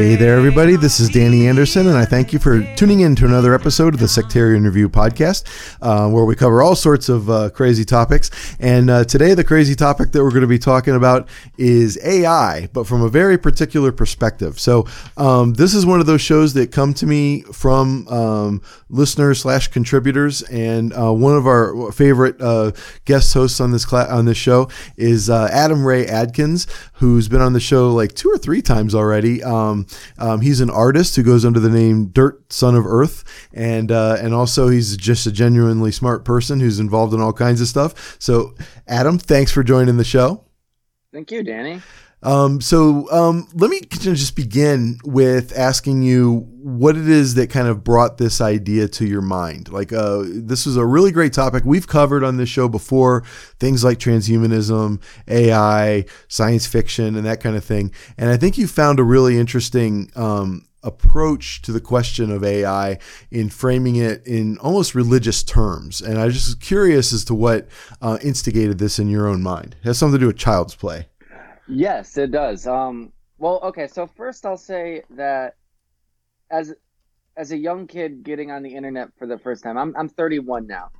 Hey there, everybody. This is Danny Anderson, and I thank you for tuning in to another episode of the Sectarian Review podcast, uh, where we cover all sorts of uh, crazy topics. And uh, today, the crazy topic that we're going to be talking about is AI, but from a very particular perspective. So, um, this is one of those shows that come to me from um, listeners slash contributors, and uh, one of our favorite uh, guest hosts on this cla- on this show is uh, Adam Ray Adkins, who's been on the show like two or three times already. Um, um, he's an artist who goes under the name Dirt Son of Earth, and uh, and also he's just a genuinely smart person who's involved in all kinds of stuff. So, Adam, thanks for joining the show. Thank you, Danny. Um, so um, let me just begin with asking you what it is that kind of brought this idea to your mind. Like, uh, this is a really great topic we've covered on this show before, things like transhumanism, AI, science fiction, and that kind of thing. And I think you found a really interesting um, approach to the question of AI in framing it in almost religious terms. And I was just curious as to what uh, instigated this in your own mind. It has something to do with child's play. Yes, it does. Um, well, okay. So first, I'll say that as as a young kid getting on the internet for the first time, I'm I'm 31 now,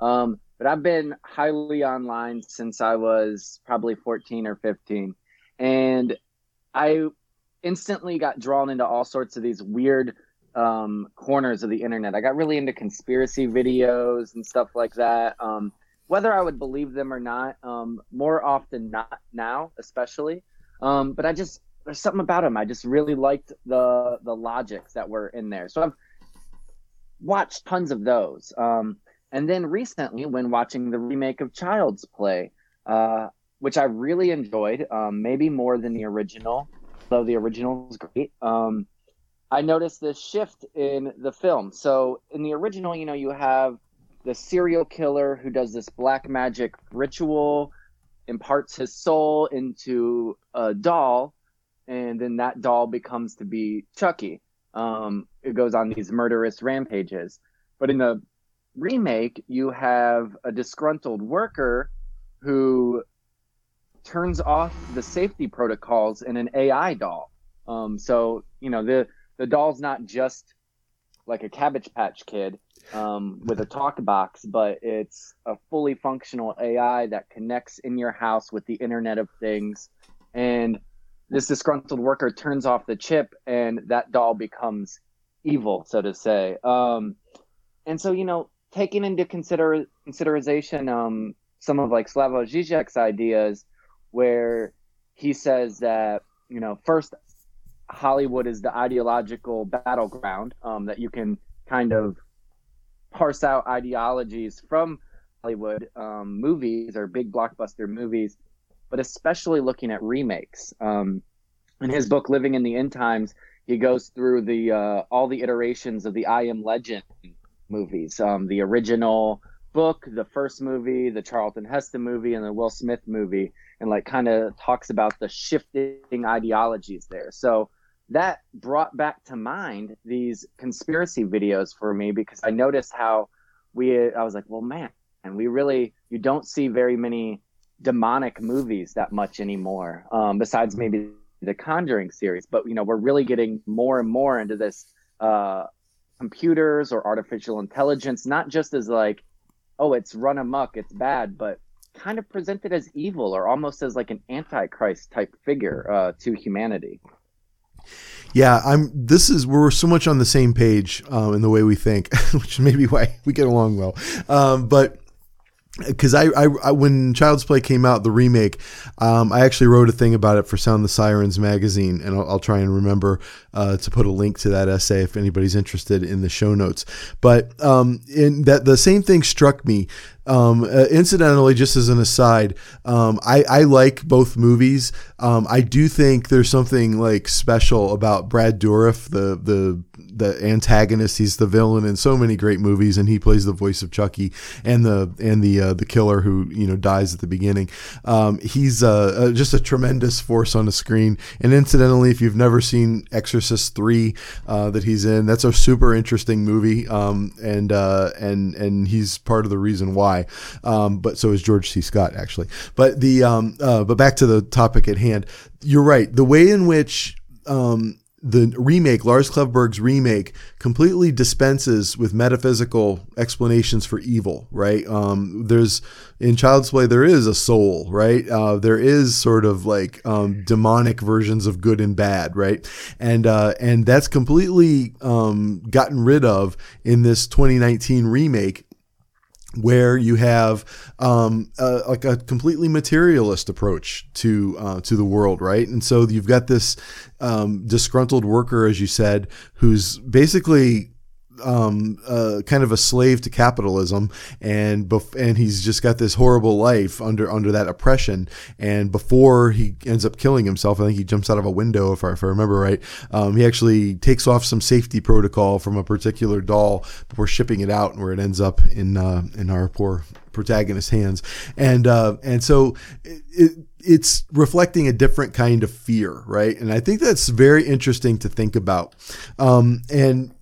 um, but I've been highly online since I was probably 14 or 15, and I instantly got drawn into all sorts of these weird um, corners of the internet. I got really into conspiracy videos and stuff like that. Um, whether I would believe them or not, um, more often not now, especially. Um, but I just there's something about them. I just really liked the the logics that were in there. So I've watched tons of those. Um, and then recently, when watching the remake of Child's Play, uh, which I really enjoyed, um, maybe more than the original, though the original was great. Um, I noticed this shift in the film. So in the original, you know, you have the serial killer who does this black magic ritual, imparts his soul into a doll, and then that doll becomes to be Chucky. Um, it goes on these murderous rampages. But in the remake, you have a disgruntled worker who turns off the safety protocols in an AI doll. Um, so you know the the doll's not just like a Cabbage Patch Kid um, with a talk box, but it's a fully functional AI that connects in your house with the Internet of Things. And this disgruntled worker turns off the chip, and that doll becomes evil, so to say. Um, and so, you know, taking into consider consideration um, some of like Slavoj Žižek's ideas, where he says that you know first Hollywood is the ideological battleground um, that you can kind of parse out ideologies from Hollywood um, movies or big blockbuster movies, but especially looking at remakes. Um, in his book Living in the End Times, he goes through the uh, all the iterations of the I Am Legend movies, um, the original book, the first movie, the Charlton Heston movie, and the Will Smith movie, and like kind of talks about the shifting ideologies there. So that brought back to mind these conspiracy videos for me because I noticed how we I was like, well man, and we really you don't see very many demonic movies that much anymore. Um, besides maybe the Conjuring series, but you know, we're really getting more and more into this uh, computers or artificial intelligence, not just as like, oh, it's run amok, it's bad, but kind of presented as evil or almost as like an antichrist type figure uh, to humanity. Yeah, I'm. This is we're so much on the same page um, in the way we think, which is maybe why we get along well. Um, but because I, I, I, when Child's Play came out, the remake, um, I actually wrote a thing about it for Sound the Sirens magazine, and I'll, I'll try and remember uh, to put a link to that essay if anybody's interested in the show notes. But um, in that, the same thing struck me. Um, uh, incidentally, just as an aside, um, I, I like both movies. Um, I do think there's something like special about Brad Dourif, the the the antagonist. He's the villain in so many great movies, and he plays the voice of Chucky and the and the uh, the killer who you know dies at the beginning. Um, he's uh, uh, just a tremendous force on the screen. And incidentally, if you've never seen Exorcist three uh, that he's in, that's a super interesting movie. Um, and uh, and and he's part of the reason why. Um, but so is George C. Scott actually. But the um, but back to the topic at hand. You're right. The way in which um, the remake, Lars Klevberg's remake, completely dispenses with metaphysical explanations for evil, right? Um, there's in Child's Play, there is a soul, right? Uh, there is sort of like um, demonic versions of good and bad, right? And uh, and that's completely um, gotten rid of in this 2019 remake where you have um, a, like a completely materialist approach to uh, to the world, right? And so you've got this um, disgruntled worker, as you said, who's basically um, uh, kind of a slave to capitalism, and bef- and he's just got this horrible life under under that oppression. And before he ends up killing himself, I think he jumps out of a window, if I, if I remember right. Um, he actually takes off some safety protocol from a particular doll before shipping it out, and where it ends up in uh, in our poor protagonist's hands. And uh, and so. It, it, it's reflecting a different kind of fear, right? And I think that's very interesting to think about. Um, and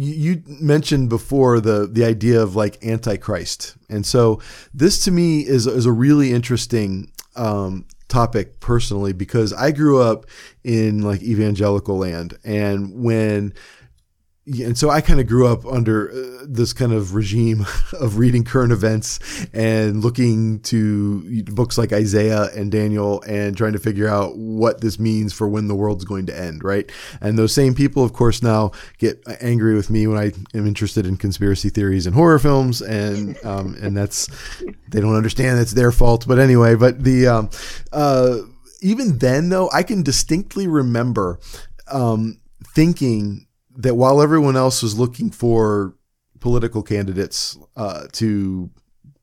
you mentioned before the the idea of like antichrist, and so this to me is is a really interesting um, topic personally because I grew up in like evangelical land, and when and so I kind of grew up under uh, this kind of regime of reading current events and looking to books like Isaiah and Daniel and trying to figure out what this means for when the world's going to end, right? And those same people, of course, now get angry with me when I am interested in conspiracy theories and horror films, and um, and that's they don't understand that's their fault. But anyway, but the um, uh, even then though, I can distinctly remember um, thinking that while everyone else was looking for political candidates uh, to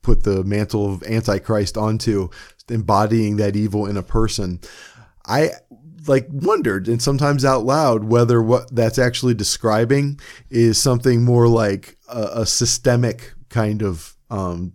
put the mantle of antichrist onto, embodying that evil in a person, I like wondered and sometimes out loud whether what that's actually describing is something more like a, a systemic kind of um,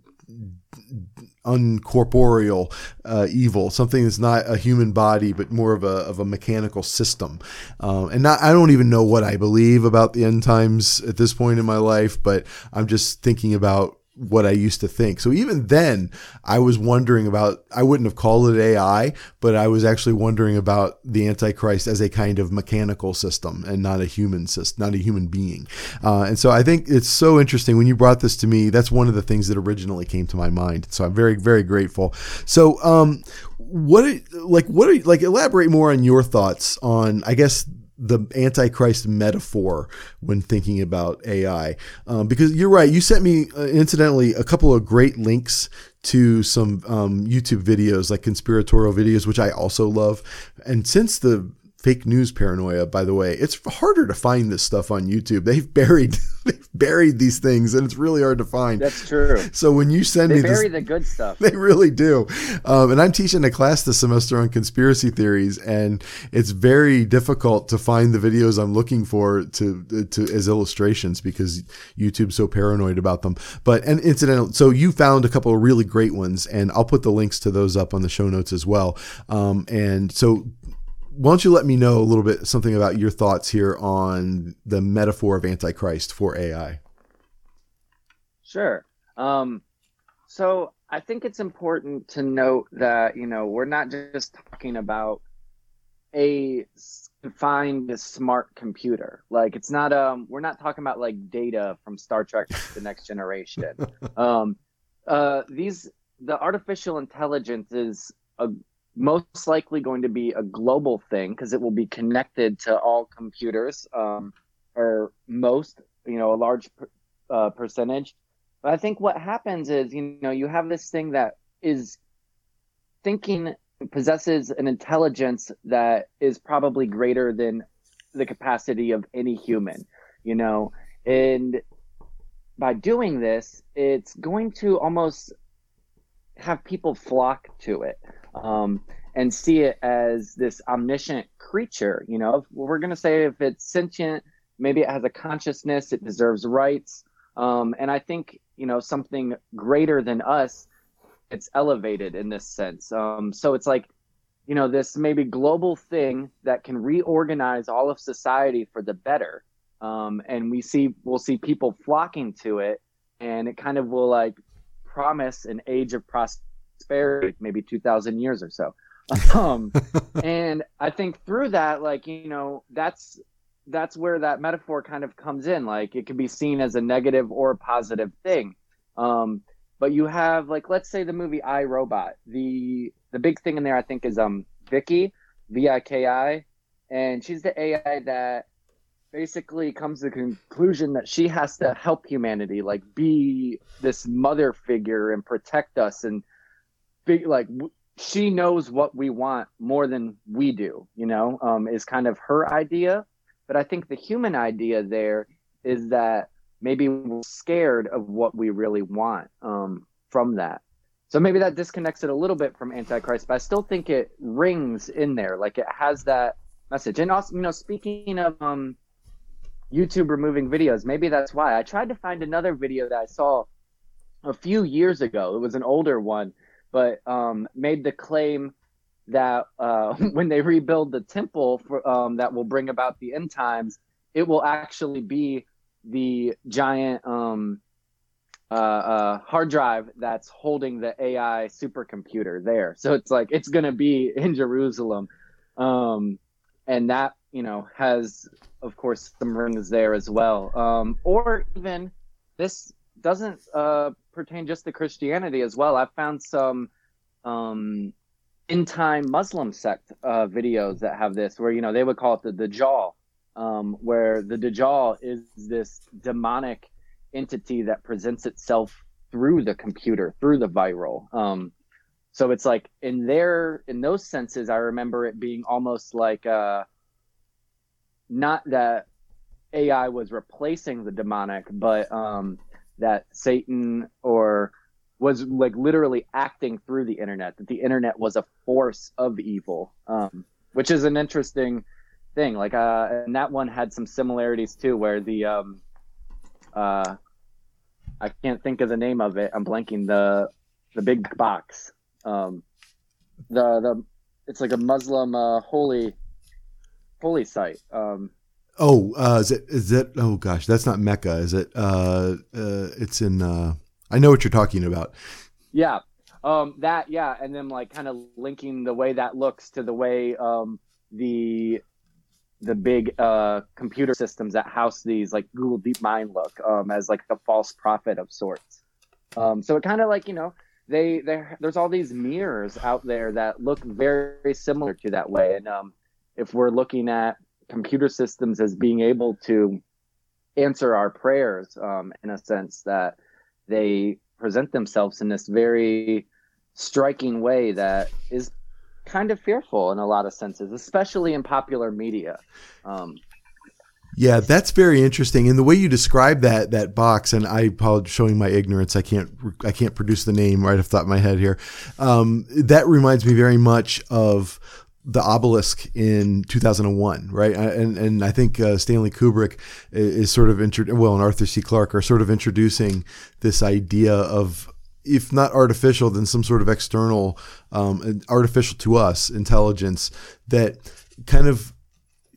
uncorporeal uh, evil, something that's not a human body, but more of a, of a mechanical system. Um, and not, I don't even know what I believe about the end times at this point in my life, but I'm just thinking about what I used to think. So even then, I was wondering about, I wouldn't have called it AI, but I was actually wondering about the Antichrist as a kind of mechanical system and not a human system, not a human being. Uh, and so I think it's so interesting when you brought this to me. That's one of the things that originally came to my mind. So I'm very, very grateful. So, um, what, like, what, are, you like, elaborate more on your thoughts on, I guess, the antichrist metaphor when thinking about AI um, because you're right you sent me uh, incidentally a couple of great links to some um, YouTube videos like conspiratorial videos which I also love. And since the fake news paranoia by the way. It's harder to find this stuff on youtube. They've buried they've buried these things and it's really hard to find. That's true. So when you send they me bury this, the good stuff. they really do. Um, and i'm teaching a class this semester on conspiracy theories and it's very difficult to find the videos i'm looking for to, to as illustrations because youtube's so paranoid about them. But and incidental so you found a couple of really great ones and i'll put the links to those up on the show notes as well. Um, and so why don't you let me know a little bit something about your thoughts here on the metaphor of Antichrist for AI? Sure. Um, so I think it's important to note that you know we're not just talking about a confined smart computer. Like it's not um we're not talking about like data from Star Trek: The Next Generation. um, uh, these the artificial intelligence is a most likely going to be a global thing because it will be connected to all computers um, or most, you know, a large uh, percentage. But I think what happens is, you know, you have this thing that is thinking possesses an intelligence that is probably greater than the capacity of any human, you know, and by doing this, it's going to almost have people flock to it um, and see it as this omniscient creature. You know, we're going to say if it's sentient, maybe it has a consciousness, it deserves rights. Um, and I think, you know, something greater than us, it's elevated in this sense. Um, so it's like, you know, this maybe global thing that can reorganize all of society for the better. Um, and we see, we'll see people flocking to it and it kind of will like promise an age of prosperity, maybe 2000 years or so. Um, and I think through that, like, you know, that's, that's where that metaphor kind of comes in. Like it can be seen as a negative or a positive thing. Um, but you have like, let's say the movie I Robot, the, the big thing in there, I think is, um, Viki, V-I-K-I, and she's the AI that basically comes to the conclusion that she has to help humanity, like be this mother figure and protect us, and like she knows what we want more than we do. You know, um, is kind of her idea. But I think the human idea there is that maybe we're scared of what we really want um, from that. So maybe that disconnects it a little bit from Antichrist, but I still think it rings in there, like it has that message. And also, you know, speaking of um, YouTube removing videos. Maybe that's why. I tried to find another video that I saw a few years ago. It was an older one, but um, made the claim that uh, when they rebuild the temple for, um, that will bring about the end times, it will actually be the giant um, uh, uh, hard drive that's holding the AI supercomputer there. So it's like it's going to be in Jerusalem. Um, and that you know has of course some rings there as well um, or even this doesn't uh, pertain just to christianity as well. I've found some um, in time muslim sect uh, videos that have this where you know they would call it the dajjal um, where the dajjal is this demonic entity that presents itself through the computer through the viral. Um, so it's like in their in those senses i remember it being almost like uh not that ai was replacing the demonic but um that satan or was like literally acting through the internet that the internet was a force of evil um which is an interesting thing. Like uh and that one had some similarities too where the um uh i can't think of the name of it. I'm blanking. The the big box. Um, the the it's like a Muslim uh, holy holy site. Um, oh, uh, is it is it? Oh gosh, that's not Mecca, is it? Uh, uh, it's in. Uh, I know what you're talking about. Yeah, um, that yeah, and then like kind of linking the way that looks to the way um, the the big uh, computer systems that house these like Google DeepMind look um, as like the false prophet of sorts. Um, so it kind of like you know they there's all these mirrors out there that look very similar to that way and um, if we're looking at computer systems as being able to answer our prayers um, in a sense that they present themselves in this very striking way that is kind of fearful in a lot of senses especially in popular media um, yeah, that's very interesting. And the way you describe that that box, and I apologize showing my ignorance. I can't I can't produce the name right off the top of my head here. Um, that reminds me very much of the obelisk in 2001, right? And and I think uh, Stanley Kubrick is sort of intro- well, and Arthur C. Clarke are sort of introducing this idea of if not artificial, then some sort of external, um, artificial to us intelligence that kind of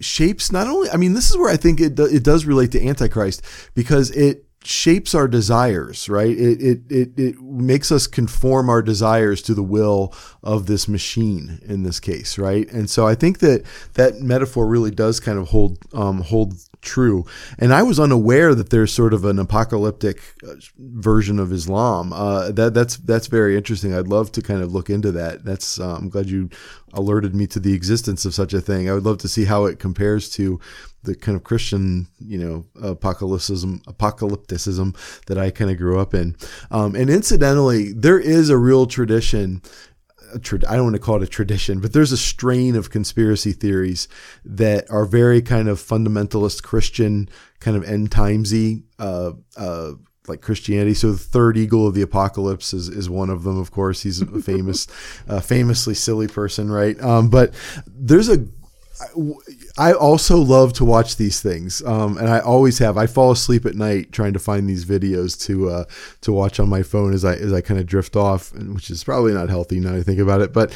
shapes not only i mean this is where i think it, do, it does relate to antichrist because it shapes our desires right? It, it it it makes us conform our desires to the will of this machine in this case right? And so i think that that metaphor really does kind of hold um, hold true. And I was unaware that there's sort of an apocalyptic uh, version of Islam. Uh, that that's that's very interesting. I'd love to kind of look into that. That's uh, I'm glad you alerted me to the existence of such a thing. I would love to see how it compares to the kind of Christian, you know, apocalypticism, apocalypticism that I kind of grew up in. Um, and incidentally, there is a real tradition I don't want to call it a tradition, but there's a strain of conspiracy theories that are very kind of fundamentalist Christian, kind of end timesy, uh, uh, like Christianity. So the third eagle of the apocalypse is, is one of them. Of course, he's a famous, uh, famously silly person, right? Um, but there's a I also love to watch these things, um, and I always have. I fall asleep at night trying to find these videos to uh, to watch on my phone as I as I kind of drift off, which is probably not healthy now I think about it. But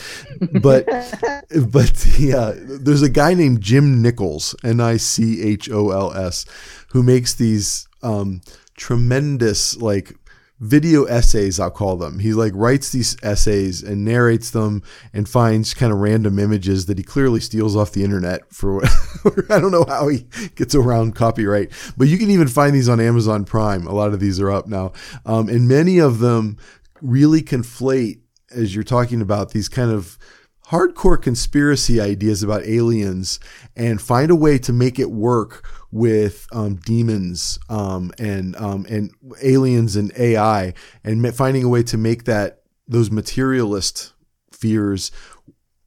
but but yeah, there's a guy named Jim Nichols, N I C H O L S, who makes these um, tremendous like video essays, I'll call them. He like writes these essays and narrates them and finds kind of random images that he clearly steals off the internet for I don't know how he gets around copyright, but you can even find these on Amazon Prime. A lot of these are up now. Um, and many of them really conflate as you're talking about these kind of hardcore conspiracy ideas about aliens and find a way to make it work with um, demons um, and um, and aliens and AI, and finding a way to make that those materialist fears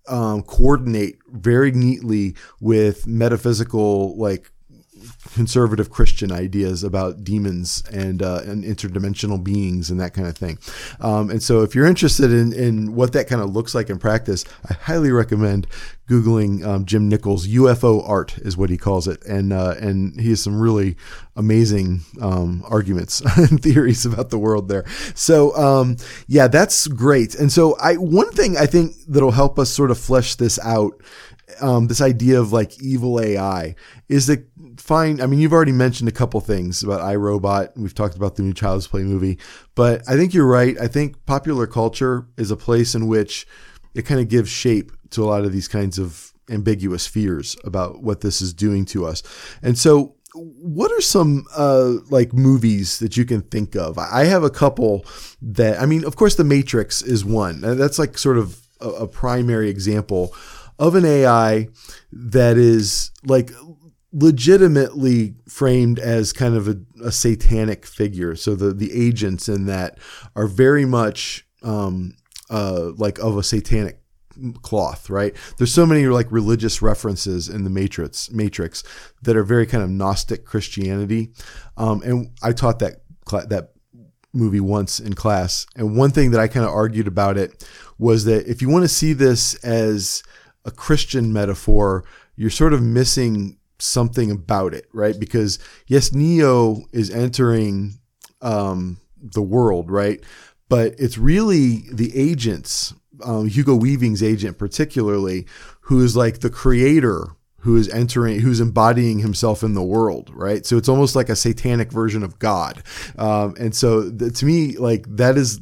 um, coordinate very neatly with metaphysical like conservative Christian ideas about demons and uh, and interdimensional beings and that kind of thing. Um, and so, if you're interested in in what that kind of looks like in practice, I highly recommend googling um, Jim Nichols UFO art is what he calls it, and uh, and he has some really amazing um, arguments and theories about the world there. So um, yeah, that's great. And so I one thing I think that'll help us sort of flesh this out. Um, this idea of like evil AI is that fine. I mean, you've already mentioned a couple things about iRobot. We've talked about the new Child's Play movie, but I think you're right. I think popular culture is a place in which it kind of gives shape to a lot of these kinds of ambiguous fears about what this is doing to us. And so, what are some uh, like movies that you can think of? I have a couple that I mean, of course, The Matrix is one. That's like sort of a, a primary example of an AI that is like legitimately framed as kind of a, a, satanic figure. So the the agents in that are very much um, uh, like of a satanic cloth, right? There's so many like religious references in the Matrix Matrix that are very kind of Gnostic Christianity, um, and I taught that that movie once in class. And one thing that I kind of argued about it was that if you want to see this as a Christian metaphor, you're sort of missing something about it, right? Because yes, Neo is entering um, the world, right? But it's really the agents, um, Hugo Weaving's agent particularly, who is like the creator who is entering, who's embodying himself in the world, right? So it's almost like a satanic version of God. Um, and so the, to me, like that is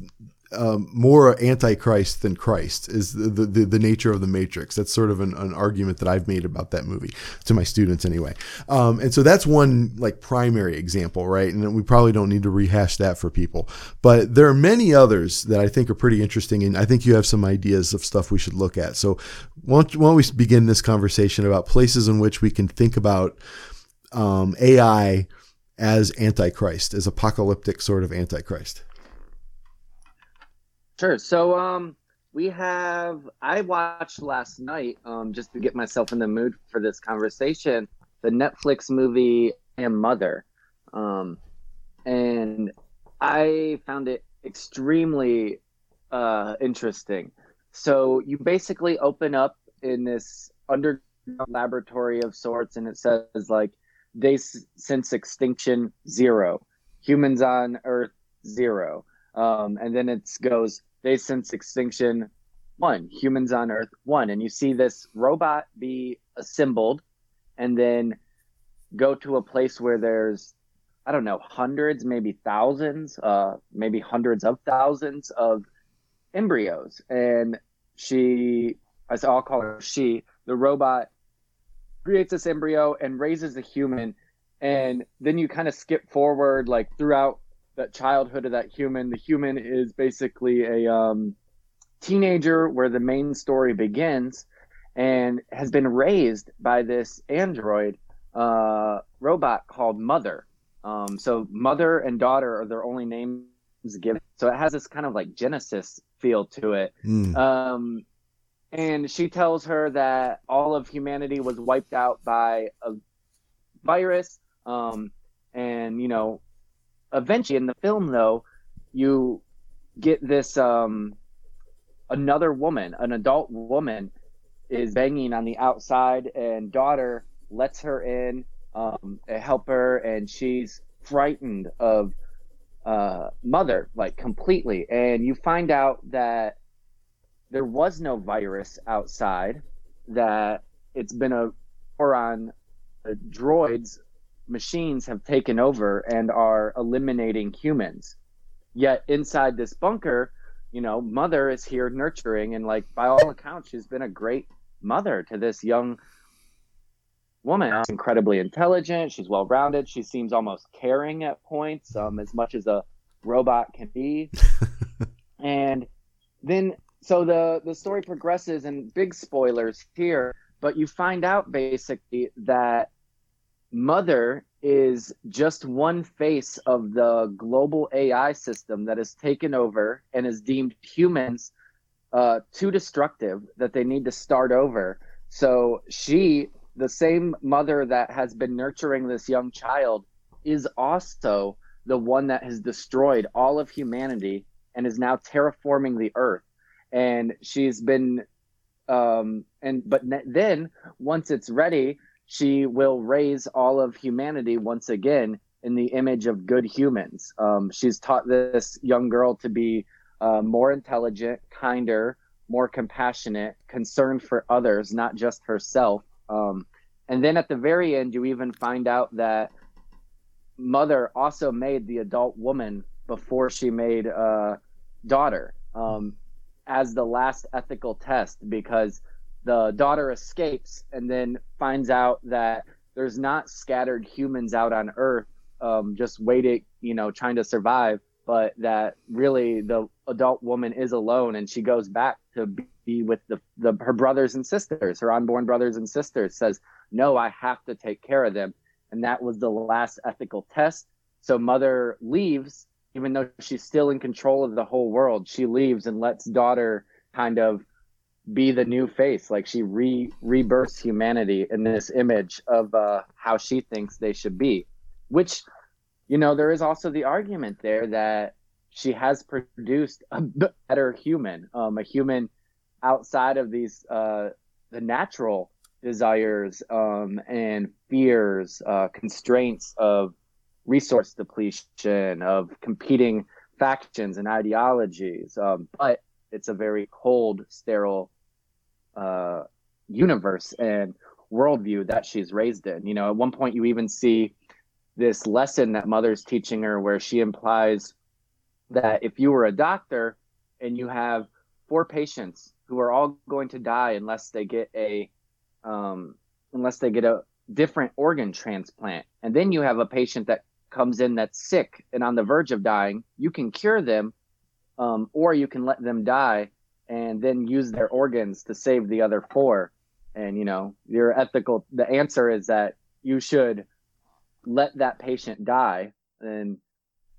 um, more antichrist than Christ is the, the, the nature of the Matrix. That's sort of an, an, argument that I've made about that movie to my students anyway. Um, and so that's one like primary example, right? And we probably don't need to rehash that for people, but there are many others that I think are pretty interesting, and I think you have some ideas of stuff we should look at. So why don't, why don't we begin this conversation about places in which we can think about um, AI as antichrist, as apocalyptic sort of antichrist. Sure. So um we have I watched last night um just to get myself in the mood for this conversation the Netflix movie I Am Mother. Um and I found it extremely uh interesting. So you basically open up in this underground laboratory of sorts and it says like days since extinction zero humans on earth zero um, and then it goes they since extinction one humans on earth one. And you see this robot be assembled and then go to a place where there's i don't know hundreds maybe thousands uh maybe hundreds of thousands of embryos. And she i'll call her she the robot creates this embryo and raises a human. And then you kind of skip forward like throughout that childhood of that human. The human is basically a um, teenager where the main story begins, and has been raised by this android uh, robot called Mother. Um, so mother and daughter are their only names given. So it has this kind of like Genesis feel to it. Mm. Um, and she tells her that all of humanity was wiped out by a virus. Um, and you know, eventually in the film though, you get this um, another woman, an adult woman, is banging on the outside, and daughter lets her in, um, help her, and she's frightened of uh, mother like completely. And you find out that there was no virus outside, that it's been a or on the droids machines have taken over and are eliminating humans. Yet inside this bunker, you know, mother is here nurturing and like by all accounts she's been a great mother to this young woman. She's incredibly intelligent, she's well rounded, she seems almost caring at points, um, as much as a robot can be. and then so the the story progresses and big spoilers here, but you find out basically that Mother is just one face of the global AI system that has taken over and has deemed humans uh, too destructive that they need to start over. So she, the same mother that has been nurturing this young child, is also the one that has destroyed all of humanity and is now terraforming the earth. And she's been, um, and but then once it's ready, she will raise all of humanity once again in the image of good humans. Um, she's taught this young girl to be uh, more intelligent, kinder, more compassionate, concerned for others, not just herself. Um, and then at the very end, you even find out that mother also made the adult woman before she made uh, daughter um, as the last ethical test because the daughter escapes and then finds out that there's not scattered humans out on Earth um, just waiting, you know, trying to survive, but that really the adult woman is alone and she goes back to be with the, the her brothers and sisters, her unborn brothers and sisters. Says, "No, I have to take care of them," and that was the last ethical test. So mother leaves, even though she's still in control of the whole world. She leaves and lets daughter kind of be the new face. Like she re rebirths humanity in this image of uh, how she thinks they should be. Which you know there is also the argument there that she has produced a better human um, a human outside of these uh, the natural desires um, and fears uh, constraints of resource depletion of competing factions and ideologies. Um, but it's a very cold, sterile uh, universe and worldview that she's raised in. You know, at one point you even see this lesson that mother's teaching her where she implies that if you were a doctor and you have four patients who are all going to die unless they get a um, unless they get a different organ transplant and then you have a patient that comes in that's sick and on the verge of dying you can cure them um, or you can let them die and then use their organs to save the other four. And you know, your ethical. The answer is that you should let that patient die and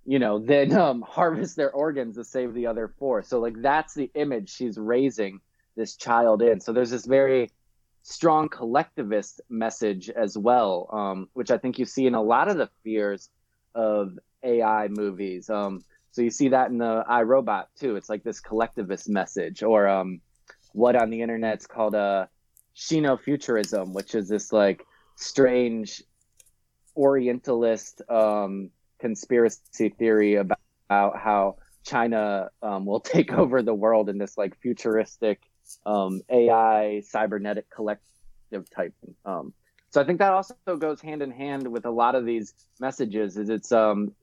you know then um, harvest their organs to save the other four. So like that's the image she's raising this child in. So there's this very strong collectivist message as well, um, which I think you see in a lot of the fears of AI movies. Um, so you see that in the iRobot too. It's like this collectivist message, or um, what on the internet's called a uh, Sinofuturism, which is this like strange Orientalist um, conspiracy theory about, about how China um, will take over the world in this like futuristic um, AI cybernetic collective type. Um, so I think that also goes hand in hand with a lot of these messages. Is it's um,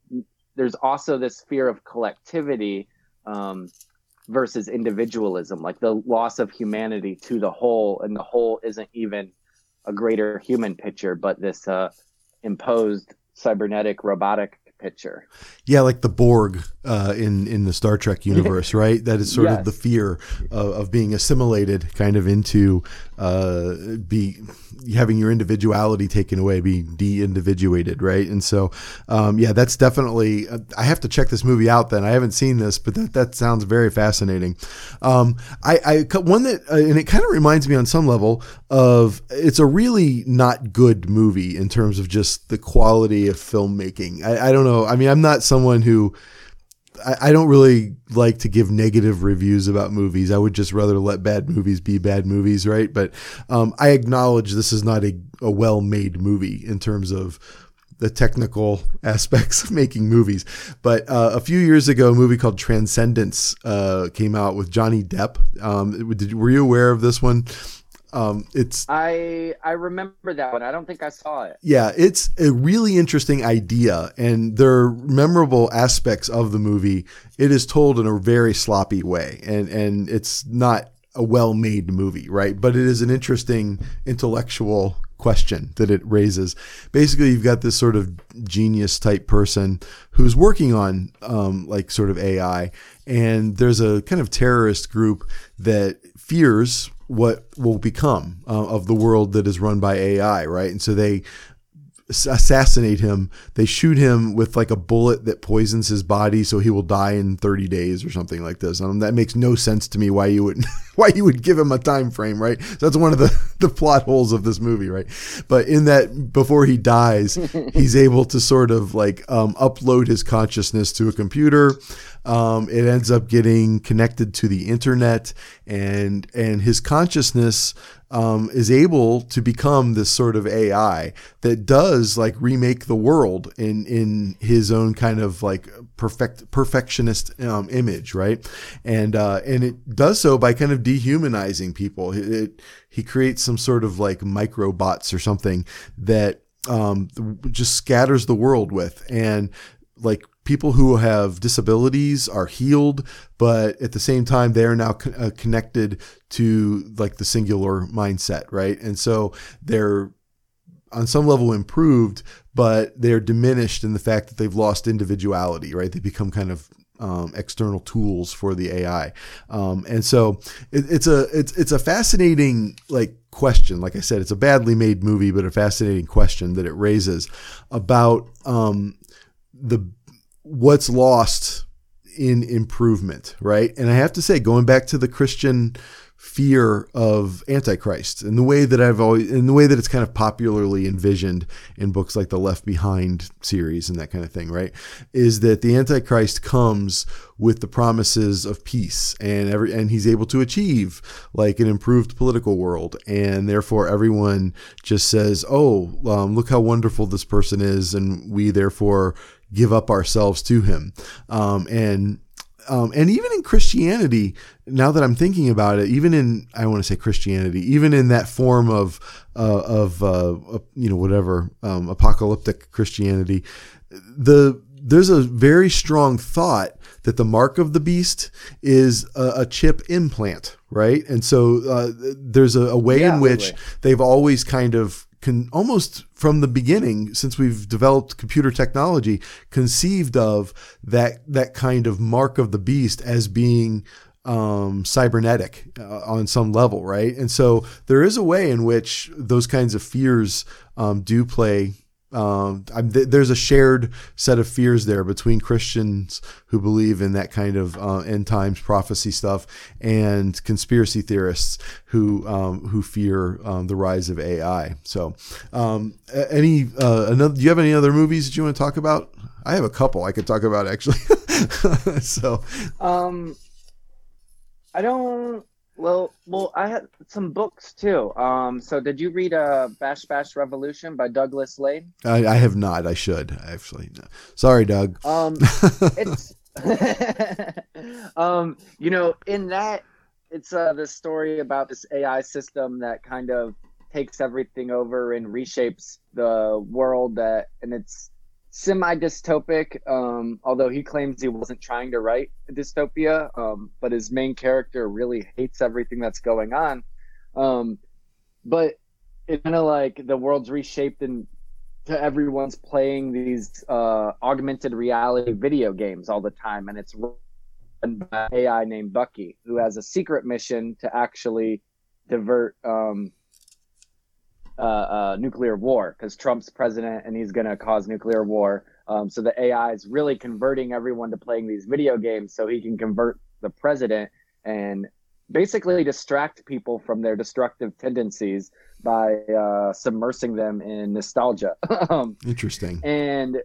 there's also this fear of collectivity um, versus individualism, like the loss of humanity to the whole, and the whole isn't even a greater human picture, but this uh, imposed cybernetic robotic picture. Yeah, like the Borg uh, in in the Star Trek universe, right? That is sort Yes. of the fear of, of being assimilated, kind of into uh, be having your individuality taken away, being de-individuated, right? And so, um, yeah, that's definitely. I have to check this movie out. Then I haven't seen this, but that that sounds very fascinating. Um, I, I one that uh, and it kind of reminds me on some level of it's a really not good movie in terms of just the quality of filmmaking. I, I don't know. I mean, I'm not someone who I, I don't really like to give negative reviews about movies. I would just rather let bad movies be bad movies, right? But um, I acknowledge this is not a, a well made movie in terms of the technical aspects of making movies. But uh, a few years ago, a movie called Transcendence uh, came out with Johnny Depp. Um, did, were you aware of this one? Um, it's I I remember that one. I don't think I saw it. yeah, it's a really interesting idea, and there are memorable aspects of the movie. It is told in a very sloppy way, and and it's not a well-made movie, right? But it is an interesting intellectual question that it raises. Basically, you've got this sort of genius type person who's working on um, like sort of AI, and there's a kind of terrorist group that fears what will become uh, of the world that is run by AI, right? And so they assassinate him. They shoot him with like a bullet that poisons his body, so he will die in 30 days or something like this. Um, that makes no sense to me. Why you would why you would give him a time frame, right? So that's one of the the plot holes of this movie, right? But in that, before he dies, he's able to sort of like um, upload his consciousness to a computer. Um, it ends up getting connected to the internet, and and his consciousness um, is able to become this sort of AI that does like remake the world in in his own kind of like perfect perfectionist um, image, right? And uh, and it does so by kind of dehumanizing people. It, it he creates some sort of like microbots or something that um, just scatters the world with and like people who have disabilities are healed but at the same time they are now uh, connected to like the singular mindset right? And so they're on some level improved but they're diminished in the fact that they've lost individuality right? They become kind of um, external tools for the AI, um, and so it, it's a it's it's a fascinating like question. Like I said, it's a badly made movie, but a fascinating question that it raises about um, the what's lost in improvement, right? And I have to say, going back to the Christian fear of antichrist and the way that I've always in the way that it's kind of popularly envisioned in books like the Left Behind series and that kind of thing, right? Is that the antichrist comes with the promises of peace and every and he's able to achieve like an improved political world and therefore everyone just says, "Oh, um, look how wonderful this person is," and we therefore give up ourselves to him. Um, and um, and even in Christianity, now that I'm thinking about it, even in I want to say Christianity, even in that form of uh, of uh, you know whatever um, apocalyptic Christianity, the there's a very strong thought that the mark of the beast is a, a chip implant, right? And so uh, there's a, a way Yeah, in which they've always kind of can almost from the beginning since we've developed computer technology conceived of that that kind of mark of the beast as being um, cybernetic uh, on some level, right? And so there is a way in which those kinds of fears um, do play. Um, th- there's a shared set of fears there between Christians who believe in that kind of uh, end times prophecy stuff and conspiracy theorists who um, who fear um, the rise of AI. So, um, any uh, another? Do you have any other movies that you want to talk about? I have a couple I could talk about actually. so, Um, I don't. Well, well, I had some books too. Um, so did you read uh, Bash Bash Revolution by Douglas Lain? I, I have not. I should actually. No. Sorry, Doug. Um, it's um, you know, in that it's uh the story about this AI system that kind of takes everything over and reshapes the world that and it's semi dystopic um although he claims he wasn't trying to write dystopia um but his main character really hates everything that's going on. Um but it's kind of like the world's reshaped in to everyone's playing these uh, augmented reality video games all the time, and it's run by AI named Bucky, who has a secret mission to actually divert um, uh, uh, nuclear war because Trump's president and he's going to cause nuclear war. Um, so the AI is really converting everyone to playing these video games so he can convert the president and basically distract people from their destructive tendencies by uh, submersing them in nostalgia. um, Interesting. and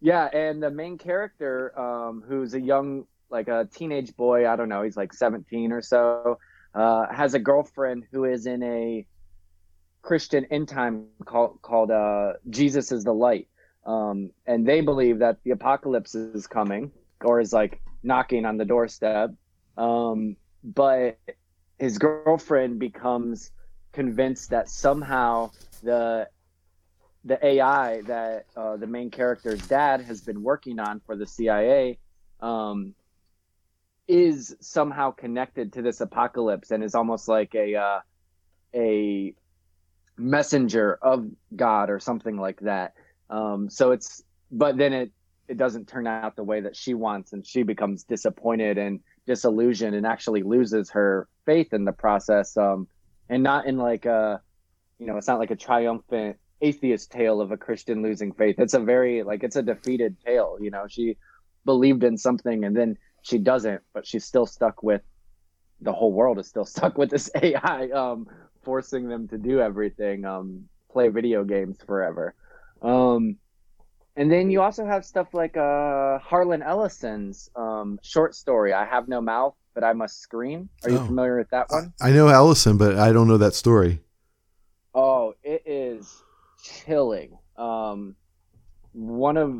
yeah, and the main character, um, who's a young, like a teenage boy, I don't know, he's like 17 or so, uh, has a girlfriend who is in a Christian end time called called uh, Jesus is the Light, um, and they believe that the apocalypse is coming or is like knocking on the doorstep. Um, but his girlfriend becomes convinced that somehow the the AI that uh, the main character's dad has been working on for the CIA um, is somehow connected to this apocalypse and is almost like a uh, a messenger of God or something like that. Um, so it's but then it it doesn't turn out the way that she wants and she becomes disappointed and disillusioned and actually loses her faith in the process. Um, and not in like a you know it's not like a triumphant atheist tale of a christian losing faith. It's a very like it's a defeated tale you know. She believed in something and then she doesn't but she's still stuck with the whole world is still stuck with this ai um, forcing them to do everything um, play video games forever um, and then you also have stuff like uh, Harlan Ellison's um, short story, I Have No Mouth, But I Must Scream. Are you Oh. familiar with that one? I know Ellison, but I don't know that story. Oh, it is chilling. Um, one of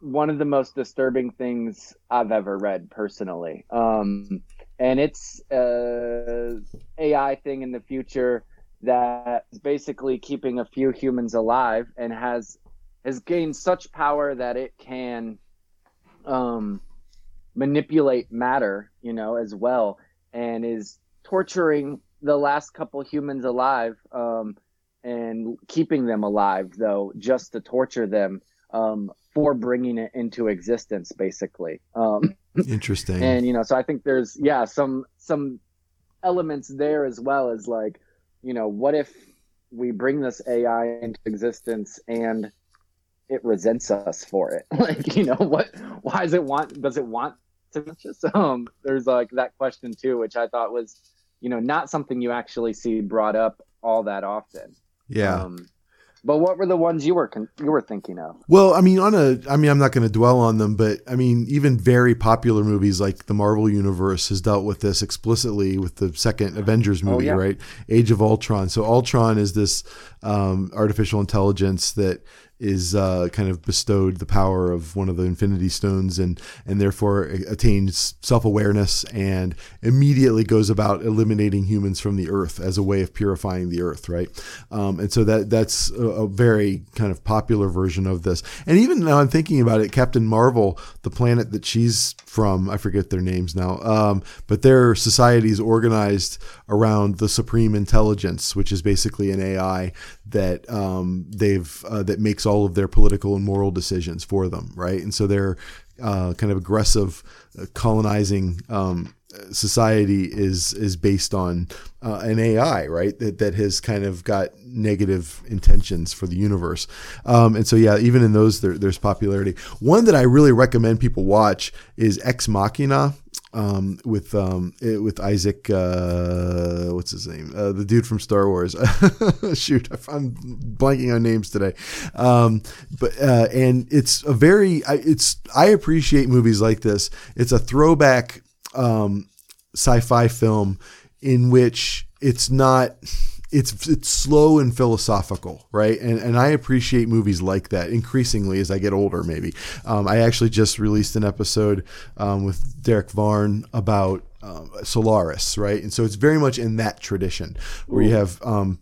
one of the most disturbing things I've ever read personally. Um, and it's a AI thing in the future that is basically keeping a few humans alive and has has gained such power that it can um, manipulate matter, you know, as well, and is torturing the last couple humans alive um, and keeping them alive, though, just to torture them um, for bringing it into existence, basically. Um, Interesting. and you know, so I think there's yeah some some elements there as well as like, you know, what if we bring this AI into existence and it resents us for it? like, you know, what? Why does it want? Does it want to just? Um, there's like that question too, which I thought was, you know, not something you actually see brought up all that often. yeah. Um, but what were the ones you were con- you were thinking of? Well, I mean, on a, I mean, I'm not going to dwell on them, but I mean, even very popular movies like the Marvel Universe has dealt with this explicitly with the second Avengers movie, yeah. right? Age of Ultron. So Ultron is this um, artificial intelligence that is uh, kind of bestowed the power of one of the Infinity Stones, and and therefore attains self awareness and immediately goes about eliminating humans from the Earth as a way of purifying the Earth, right? Um, and so that that's a, a very kind of popular version of this. And even now I'm thinking about it, Captain Marvel, the planet that she's from, I forget their names now, um, but their society is organized around the Supreme Intelligence, which is basically an AI that um, they've uh, that makes all of their political and moral decisions for them, right? And so they're uh, kind of aggressive, uh, colonizing um, society is is based on uh, an AI, right? That that has kind of got negative intentions for the universe, um, and so yeah, even in those there, there's popularity. One that I really recommend people watch is Ex Machina. Um, with um, eh, with Isaac, uh, what's his name? Uh, the dude from Star Wars. Shoot, I'm blanking on names today. Um, but uh, and it's a very, it's I appreciate movies like this. It's a throwback um, sci-fi film in which it's not it's it's slow and philosophical, right? And and I appreciate movies like that increasingly as I get older. Maybe um, I actually just released an episode um, with Derek Varn about um, Solaris, right? And so it's very much in that tradition where you have um,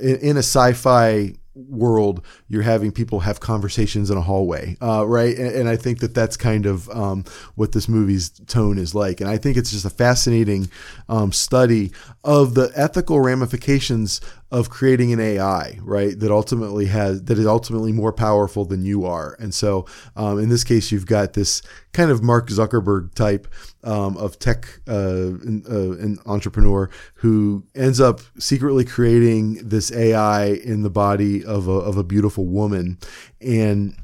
in, in a sci-fi world you're having people have conversations in a hallway uh, right? And, and i think that that's kind of um, what this movie's tone is like. And i think it's just a fascinating um, study of the ethical ramifications of creating an AI, right? That ultimately has that is ultimately more powerful than you are. And so, um, in this case, you've got this kind of Mark Zuckerberg type um, of tech uh, uh, an entrepreneur who ends up secretly creating this AI in the body of a, of a beautiful woman, and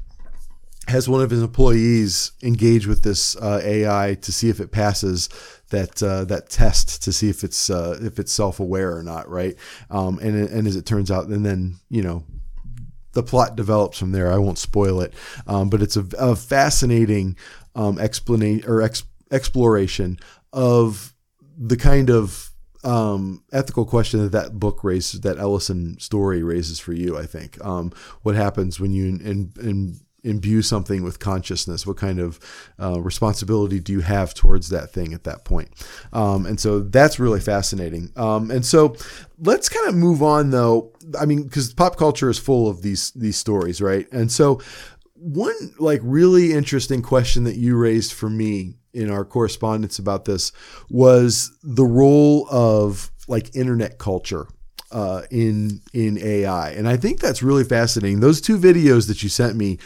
has one of his employees engage with this uh, AI to see if it passes that uh, that test to see if it's uh, if it's self aware or not, right? Um, and and as it turns out, and then you know the plot develops from there. I won't spoil it, um, but it's a, a fascinating um, explanation or ex- exploration of the kind of um, ethical question that that book raises, that Ellison story raises for you. I think um, what happens when you in imbue something with consciousness? What kind of uh, responsibility do you have towards that thing at that point? Um, and so that's really fascinating. Um, and so let's kind of move on though. I mean because pop culture is full of these these stories right? And so one like really interesting question that you raised for me in our correspondence about this was the role of like internet culture uh, in in AI, and I think that's really fascinating. Those two videos that you sent me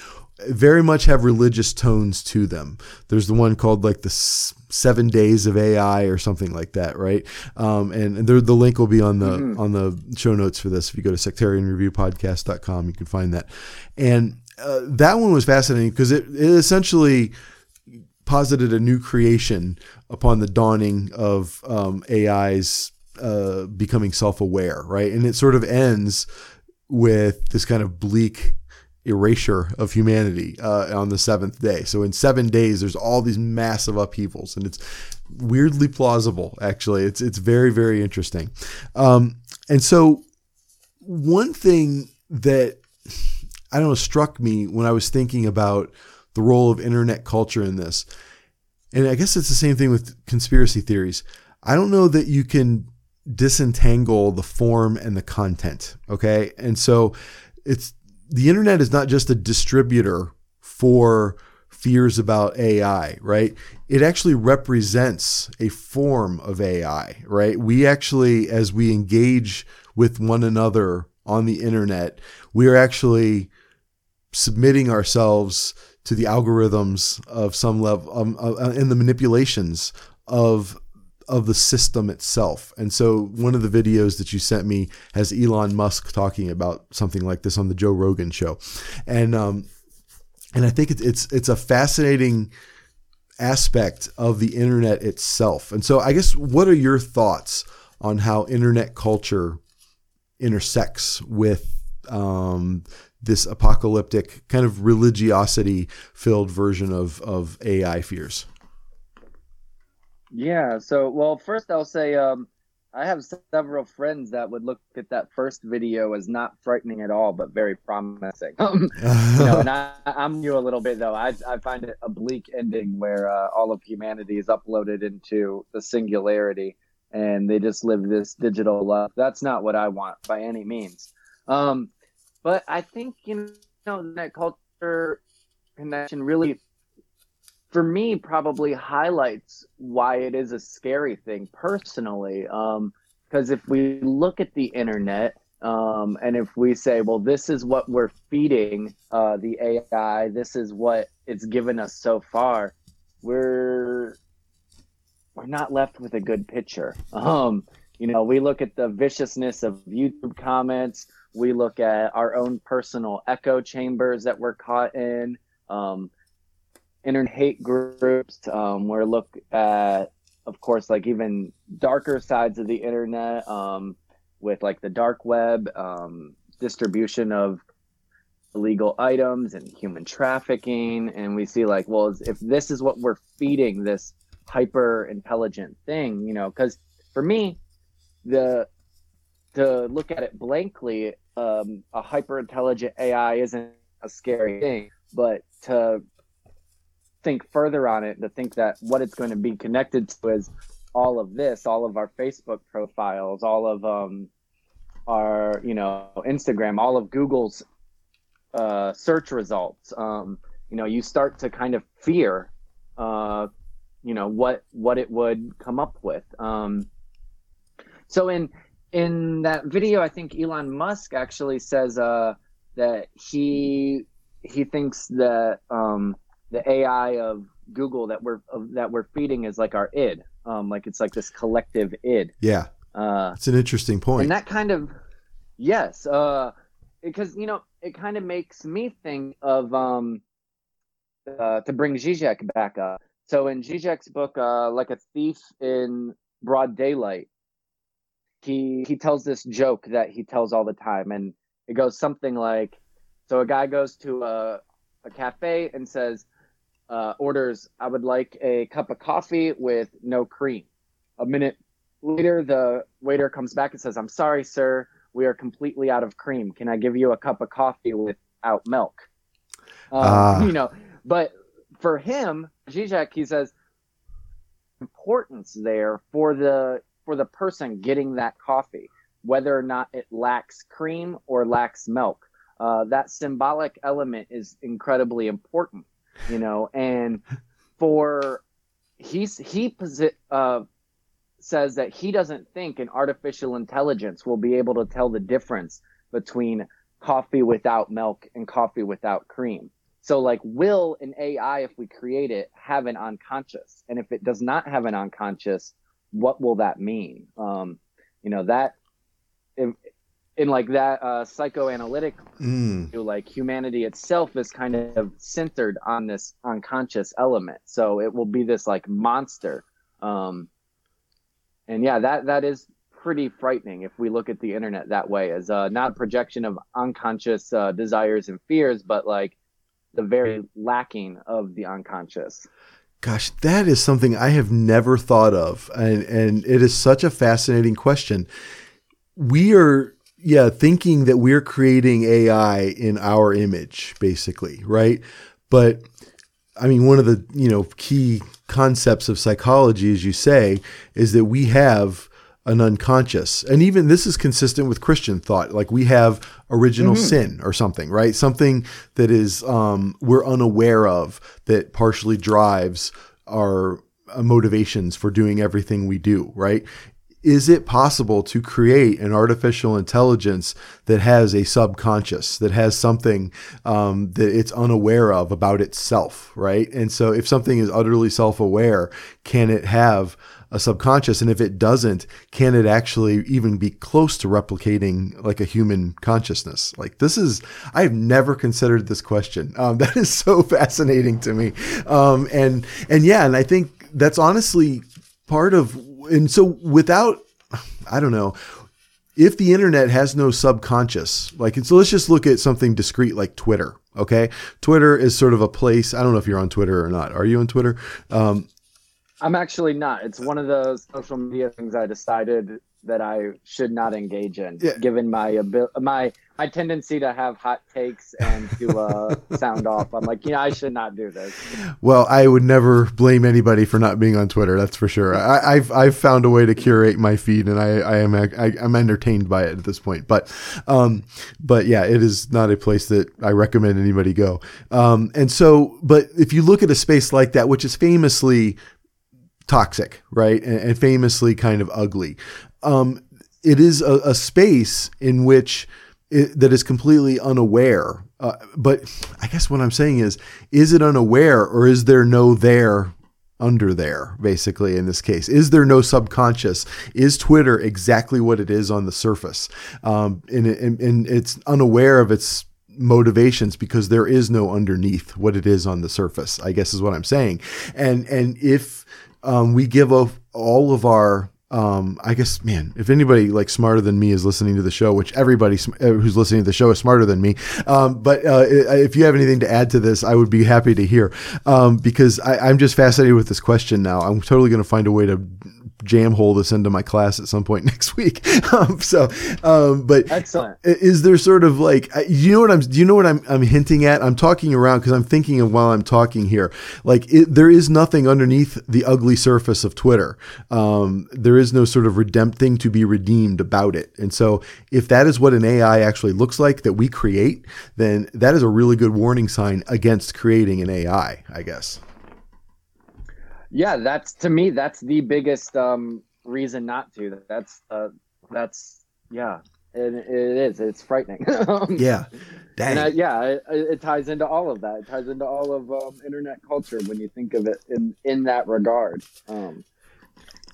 very much have religious tones to them. There's the one called like the seven days of AI or something like that, right? Um, and, the link will be on the mm-hmm. on the show notes for this. If you go to sectarianreviewpodcast.com, you can find that. And uh, that one was fascinating because it, it essentially posited a new creation upon the dawning of um, AI's uh, becoming self-aware, right? And it sort of ends with this kind of bleak erasure of humanity uh, on the seventh day. So in seven days, there's all these massive upheavals, and it's weirdly plausible. Actually, it's it's very very interesting. Um, and so one thing that I don't know struck me when I was thinking about the role of internet culture in this, and I guess it's the same thing with conspiracy theories. I don't know that you can disentangle the form and the content. Okay, and so it's the internet is not just a distributor for fears about AI, right? It actually represents a form of AI, right? We actually, as we engage with one another on the internet, we are actually submitting ourselves to the algorithms of some level um, uh, and the manipulations of of the system itself. And so one of the videos that you sent me has Elon Musk talking about something like this on the Joe Rogan show. And um and I think it's it's it's a fascinating aspect of the internet itself. And so I guess what are your thoughts on how internet culture intersects with um, this apocalyptic kind of religiosity filled version of, of AI fears? Yeah. So, well, first I'll say um, I have several friends that would look at that first video as not frightening at all, but very promising. Um, you know, and I, am new a little bit though. I, I find it a bleak ending where uh, all of humanity is uploaded into the singularity and they just live this digital life. That's not what I want by any means. Um, but I think you know that culture connection really for me probably highlights why it is a scary thing personally because um, if we look at the internet um, and if we say well this is what we're feeding uh, the ai this is what it's given us so far we're we're not left with a good picture. Um, you know we look at the viciousness of youtube comments we look at our own personal echo chambers that we're caught in um, internet hate groups. Um, we're look at, of course, like even darker sides of the internet um, with like the dark web, um, distribution of illegal items and human trafficking. And we see like, well, if this is what we're feeding this hyper intelligent thing, you know, because for me, the to look at it blankly, um, a hyper intelligent AI isn't a scary thing, but to think further on it to think that what it's going to be connected to is all of this, all of our Facebook profiles, all of um, our you know Instagram, all of Google's uh, search results. Um, you know, you start to kind of fear, uh, you know, what what it would come up with. Um, so in in that video, I think Elon Musk actually says uh, that he he thinks that um, the AI of Google that we're of, that we're feeding is like our id, um, like it's like this collective id. Yeah, Uh, it's an interesting point. and that kind of yes, uh, because you know it kind of makes me think of um, uh, to bring Zizek back up. So in Zizek's book, uh, like a thief in broad daylight, he he tells this joke that he tells all the time, and it goes something like, so a guy goes to a a cafe and says, uh, orders, I would like a cup of coffee with no cream. A minute later, the waiter comes back and says, I'm sorry, sir, we are completely out of cream. Can I give you a cup of coffee without milk? Um, Ah. You know, but for him, Zizek, he says, importance there for the for the person getting that coffee, whether or not it lacks cream or lacks milk. Uh, that symbolic element is incredibly important, you know, and for he's he uh, says that he doesn't think an artificial intelligence will be able to tell the difference between coffee without milk and coffee without cream. So, like, will an AI, if we create it, have an unconscious? And if it does not have an unconscious, what will that mean? Um, you know, that in, like that uh, psychoanalytic Mm. view, like humanity itself is kind of centered on this unconscious element. So it will be this like monster. Um, and yeah, that that is pretty frightening if we look at the internet that way as uh, not a projection of unconscious uh, desires and fears, but like the very lacking of the unconscious. Gosh, that is something I have never thought of, and and it is such a fascinating question. We are, yeah, thinking that we're creating AI in our image, basically, right? But I mean, one of the you know key concepts of psychology, as you say, is that we have an unconscious, and even this is consistent with Christian thought. Like we have original sin or something, right? Something that is um, we're unaware of that partially drives our motivations for doing everything we do, right? Is it possible to create an artificial intelligence that has a subconscious, that has something um, that it's unaware of about itself, right? And so, if something is utterly self aware, can it have a subconscious? And if it doesn't, can it actually even be close to replicating like a human consciousness? Like, this is, I have never considered this question. Um, that is so fascinating to me. Um, and, and yeah, and I think that's honestly part of and so without i don't know if the internet has no subconscious like so let's just look at something discrete like twitter okay twitter is sort of a place i don't know if you're on twitter or not are you on twitter um, I'm actually not. It's one of those social media things I decided that I should not engage in, Yeah. given my abil- my my tendency to have hot takes and to uh, sound off. I'm like, you know, I should not do this. well i would never blame anybody for not being on twitter that's for sure I, i've i've found a way to curate my feed and i i am I, i'm entertained by it at this point but um but yeah it is not a place that i recommend anybody go um and so but if you look at a space like that which is famously toxic, right? And, and famously kind of ugly. Um, it is a, a space in which that is completely unaware. Uh, but I guess what I'm saying is, is it unaware or is there no there under there, basically, in this case? Is there no subconscious? Is Twitter exactly what it is on the surface? Um, and, and, and it's unaware of its motivations because there is no underneath what it is on the surface, I guess is what I'm saying. And, and if um, we give of all of our um, I guess, man, if anybody like smarter than me is listening to the show, which everybody uh, who's listening to the show is smarter than me. Um, but uh, if you have anything to add to this, I would be happy to hear um, because I, I'm just fascinated with this question now. I'm totally going to find a way to jam hole this into my class at some point next week. um, so, um, but Excellent. is there sort of like you know what I'm do you know what I'm I'm hinting at? I'm talking around because I'm thinking of while I'm talking here. Like it, there is nothing underneath the ugly surface of Twitter. Um, there is no sort of redempting to be redeemed about it. And so if that is what an AI actually looks like that we create, then that is a really good warning sign against creating an AI, I guess. Yeah, that's to me. That's the biggest um, reason not to. That's uh, that's yeah, and it is. It's frightening. Yeah. Dang. and I, yeah, it, it ties into all of that. It ties into all of um, internet culture when you think of it in in that regard. Um,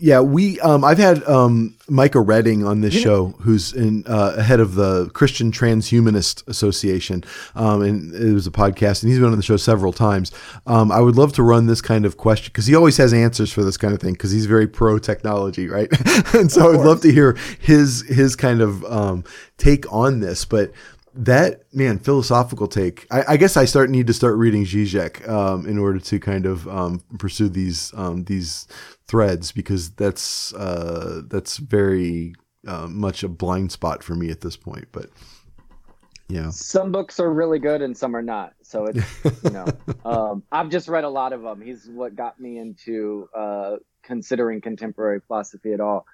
Yeah, we. Um, I've had um, Micah Redding on this show, who's in uh, head of the Christian Transhumanist Association, um, and it was a podcast, and he's been on the show several times. Um, I would love to run this kind of question because he always has answers for this kind of thing because he's very pro technology, right? and so I would love to hear his his kind of um, take on this, but. That man, philosophical take. I, I guess I start need to start reading Zizek um, in order to kind of um, pursue these um, these threads because that's uh, that's very uh, much a blind spot for me at this point. But yeah, some books are really good and some are not. So it's you know, um, I've just read a lot of them. He's what got me into uh, considering contemporary philosophy at all.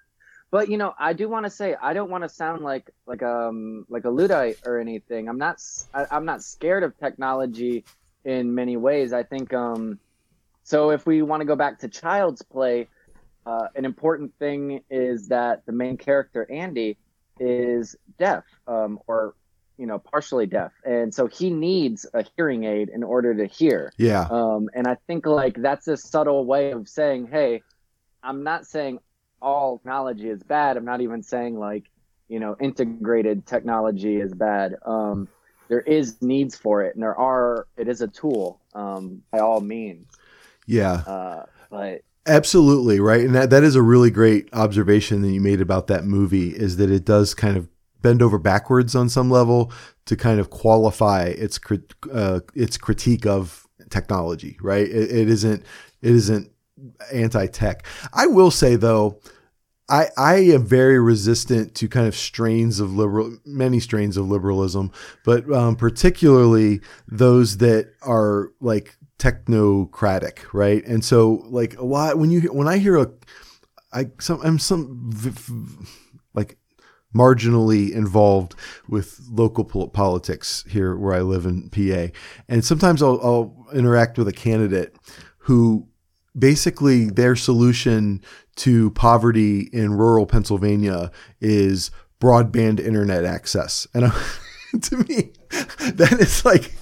But you know, I do want to say I don't want to sound like like um like a luddite or anything. I'm not I, am not scared of technology in many ways. I think um so if we want to go back to Child's Play, uh, an important thing is that the main character Andy is deaf um, or you know partially deaf, and so he needs a hearing aid in order to hear. yeah, Um, and I think like that's a subtle way of saying, hey, I'm not saying all technology is bad. I'm not even saying like, you know, integrated technology is bad. Um, there is needs for it, and there are. It is a tool um, by all means. yeah. Uh, but Absolutely right, and that, that is a really great observation that you made about that movie. Is that it does kind of bend over backwards on some level to kind of qualify its crit- uh, its critique of technology. Right, it, it isn't it isn't anti-tech. I will say though, I I am very resistant to kind of strains of liberal, many strains of liberalism, but um, particularly those that are like technocratic, right? And so like a lot when you when I hear a I some I'm some v- v- like marginally involved with local pol- politics here where I live in PA, and sometimes I'll, I'll interact with a candidate who basically their solution to poverty in rural Pennsylvania is broadband internet access, and I, to me, that is like.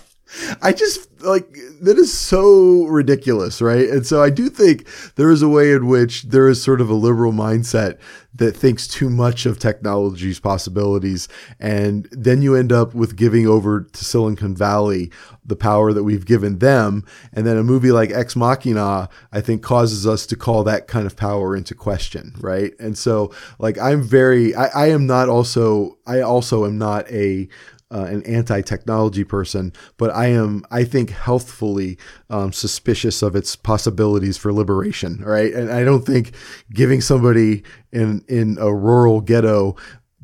I just like that is so ridiculous, right? And so I do think there is a way in which there is sort of a liberal mindset that thinks too much of technology's possibilities. And then you end up with giving over to Silicon Valley the power that we've given them. And then a movie like Ex Machina, I think, causes us to call that kind of power into question, right? And so, like, I'm very, I, I am not also, I also am not a, uh, an anti-technology person, but I am, I think, healthfully um, suspicious of its possibilities for liberation. Right, and I don't think giving somebody in in a rural ghetto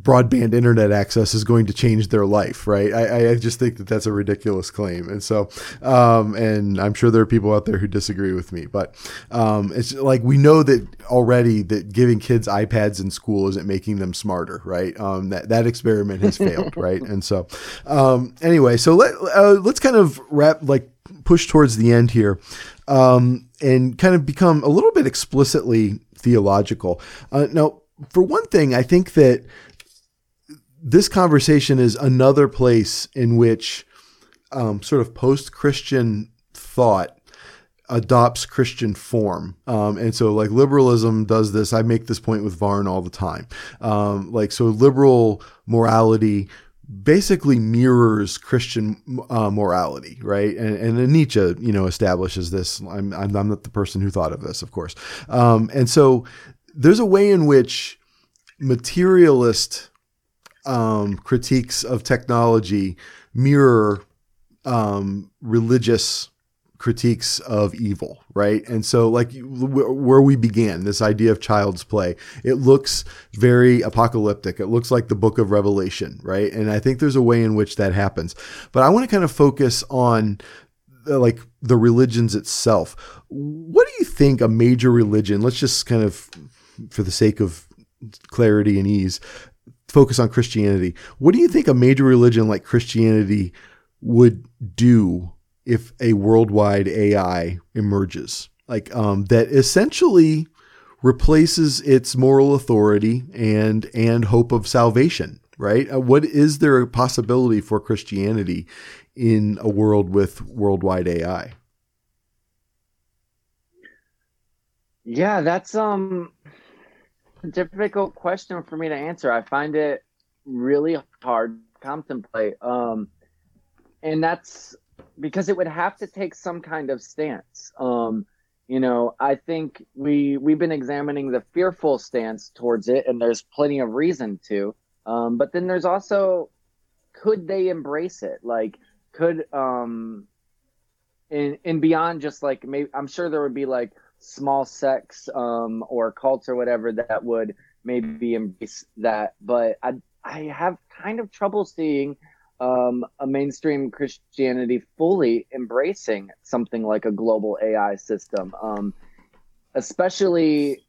broadband internet access is going to change their life, right? I, I just think that that's a ridiculous claim, and so, um, and I'm sure there are people out there who disagree with me, but um, it's like we know that already that giving kids iPads in school isn't making them smarter, right? Um, that that experiment has failed, right? And so, um, anyway, so let uh, let's kind of wrap like push towards the end here, um, and kind of become a little bit explicitly theological. Uh, now, for one thing, I think that this conversation is another place in which um, sort of post Christian thought adopts Christian form. Um, and so, like, liberalism does this. I make this point with Varn all the time. Um, like, so liberal morality basically mirrors Christian uh, morality, right? And, and Nietzsche, you know, establishes this. I'm, I'm, not the person who thought of this, of course. Um, and so, there's a way in which materialist um, critiques of technology mirror um, religious critiques of evil, right? And so, like where we began, this idea of child's play, it looks very apocalyptic. It looks like the book of Revelation, right? And I think there's a way in which that happens. But I want to kind of focus on uh, like the religions itself. What do you think a major religion, let's just kind of, for the sake of clarity and ease, focus on Christianity. What do you think a major religion like Christianity would do if a worldwide AI emerges? Like um, that essentially replaces its moral authority and and hope of salvation right uh, what is there a possibility for christianity in a world with worldwide ai yeah that's um difficult question for me to answer. I find it really hard to contemplate um and that's because it would have to take some kind of stance. Um you know i think we we've been examining the fearful stance towards it and there's plenty of reason to um, but then there's also could they embrace it? Like could um and and beyond just like maybe i'm sure there would be like small sects um or cults or whatever that would maybe embrace that but i i have kind of trouble seeing um, a mainstream Christianity fully embracing something like a global AI system, um, especially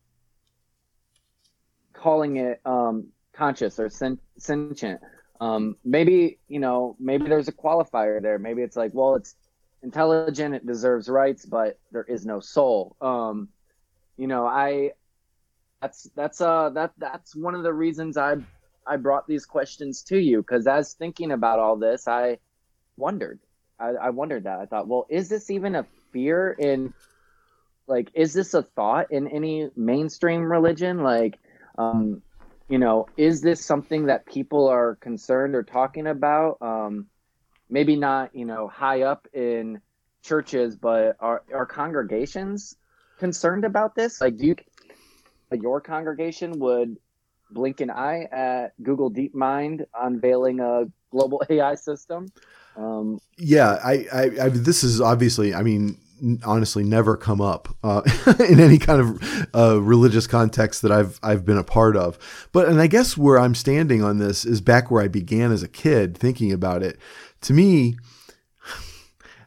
calling it um, conscious or sen- sentient. Um, maybe you know, maybe there's a qualifier there. Maybe it's like, well, it's intelligent, it deserves rights, but there is no soul. Um, you know, I that's that's uh that that's one of the reasons I I brought these questions to you because as thinking about all this, I wondered. I, I wondered that. I thought, well, is this even a fear in like is this a thought in any mainstream religion? Like, um, you know, is this something that people are concerned or talking about? Um, maybe not, you know, high up in churches, but are are congregations concerned about this? Like, do you your congregation would blink an eye at Google DeepMind unveiling a global AI system. Um, yeah, I, I, I, this is obviously, I mean, honestly, never come up uh, in any kind of uh, religious context that I've I've been a part of. But and I guess where I'm standing on this is back where I began as a kid thinking about it. To me,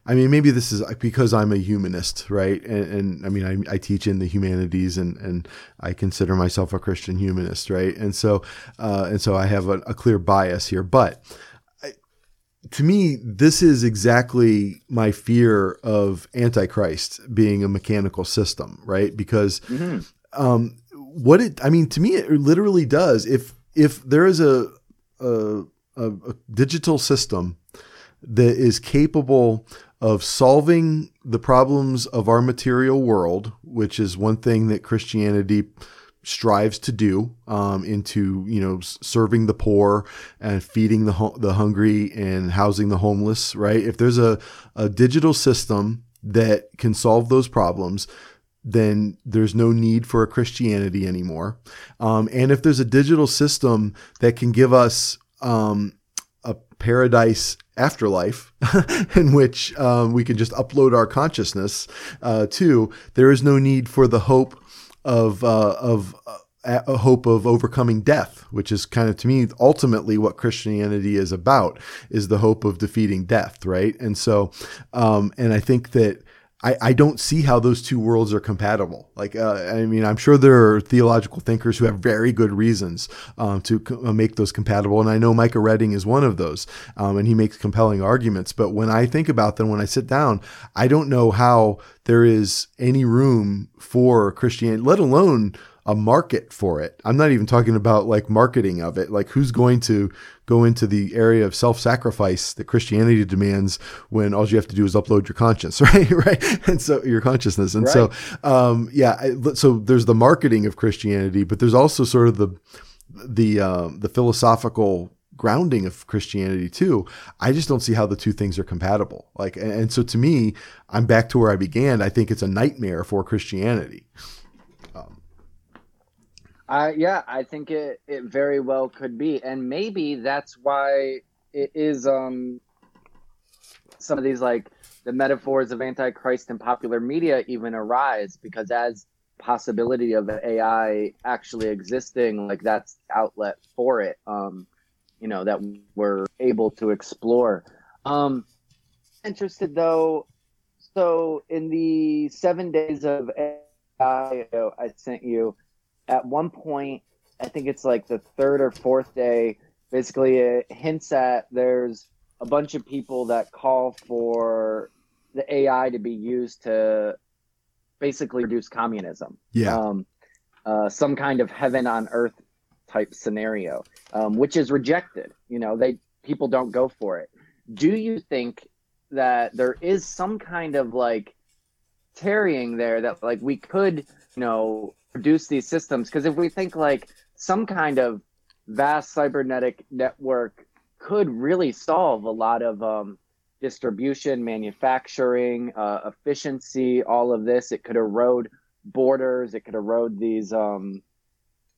I mean, maybe this is because I'm a humanist, right? And, and I mean, I, I, teach in the humanities, and and I consider myself a Christian humanist, right? And so, uh, and so I have a, a clear bias here. But I, to me, this is exactly my fear of Antichrist being a mechanical system, right? Because mm-hmm. um, what it, I mean, to me, it literally does. If if there is a, a, a digital system that is capable of solving the problems of our material world, which is one thing that Christianity strives to do um, into you know serving the poor and feeding the ho- the hungry and housing the homeless right if there's a, a digital system that can solve those problems then there's no need for a Christianity anymore. Um, and if there's a digital system that can give us um, paradise afterlife in which um, we can just upload our consciousness uh, to, there is no need for the hope of uh, of uh, a hope of overcoming death, which is kind of to me ultimately what Christianity is about, is the hope of defeating death, right? And so, um, and I think that I, I don't see how those two worlds are compatible. Like, uh, I mean, I'm sure there are theological thinkers who have very good reasons um, to co- uh, make those compatible. And I know Micah Redding is one of those, um, and he makes compelling arguments. But when I think about them, when I sit down, I don't know how there is any room for Christianity, let alone a market for it. I'm not even talking about like marketing of it. Like who's going to go into the area of self-sacrifice that Christianity demands when all you have to do is upload your conscience, right? right. And so your consciousness. And right. so, um, yeah, so there's the marketing of Christianity, but there's also sort of the, the, uh, the philosophical grounding of Christianity too. I just don't see how the two things are compatible. Like, and so to me, I'm back to where I began. I think it's a nightmare for Christianity. Uh, yeah, I think it, it very well could be. And maybe that's why it is um, some of these like the metaphors of antichrist in popular media even arise because as possibility of AI actually existing, like that's outlet for it, um, you know, that we're able to explore. Um, interested though, so in the seven days of AI I sent you, at one point, I think it's like the third or fourth day, basically it hints at there's a bunch of people that call for the AI to be used to basically reduce communism. Yeah. Um, uh, some kind of heaven on earth type scenario, um, which is rejected. You know, they people don't go for it. Do you think that there is some kind of like tarrying there that like we could, you know, produce these systems? Because if we think like some kind of vast cybernetic network could really solve a lot of um, distribution, manufacturing, uh, efficiency, all of this. It could erode borders. It could erode these um,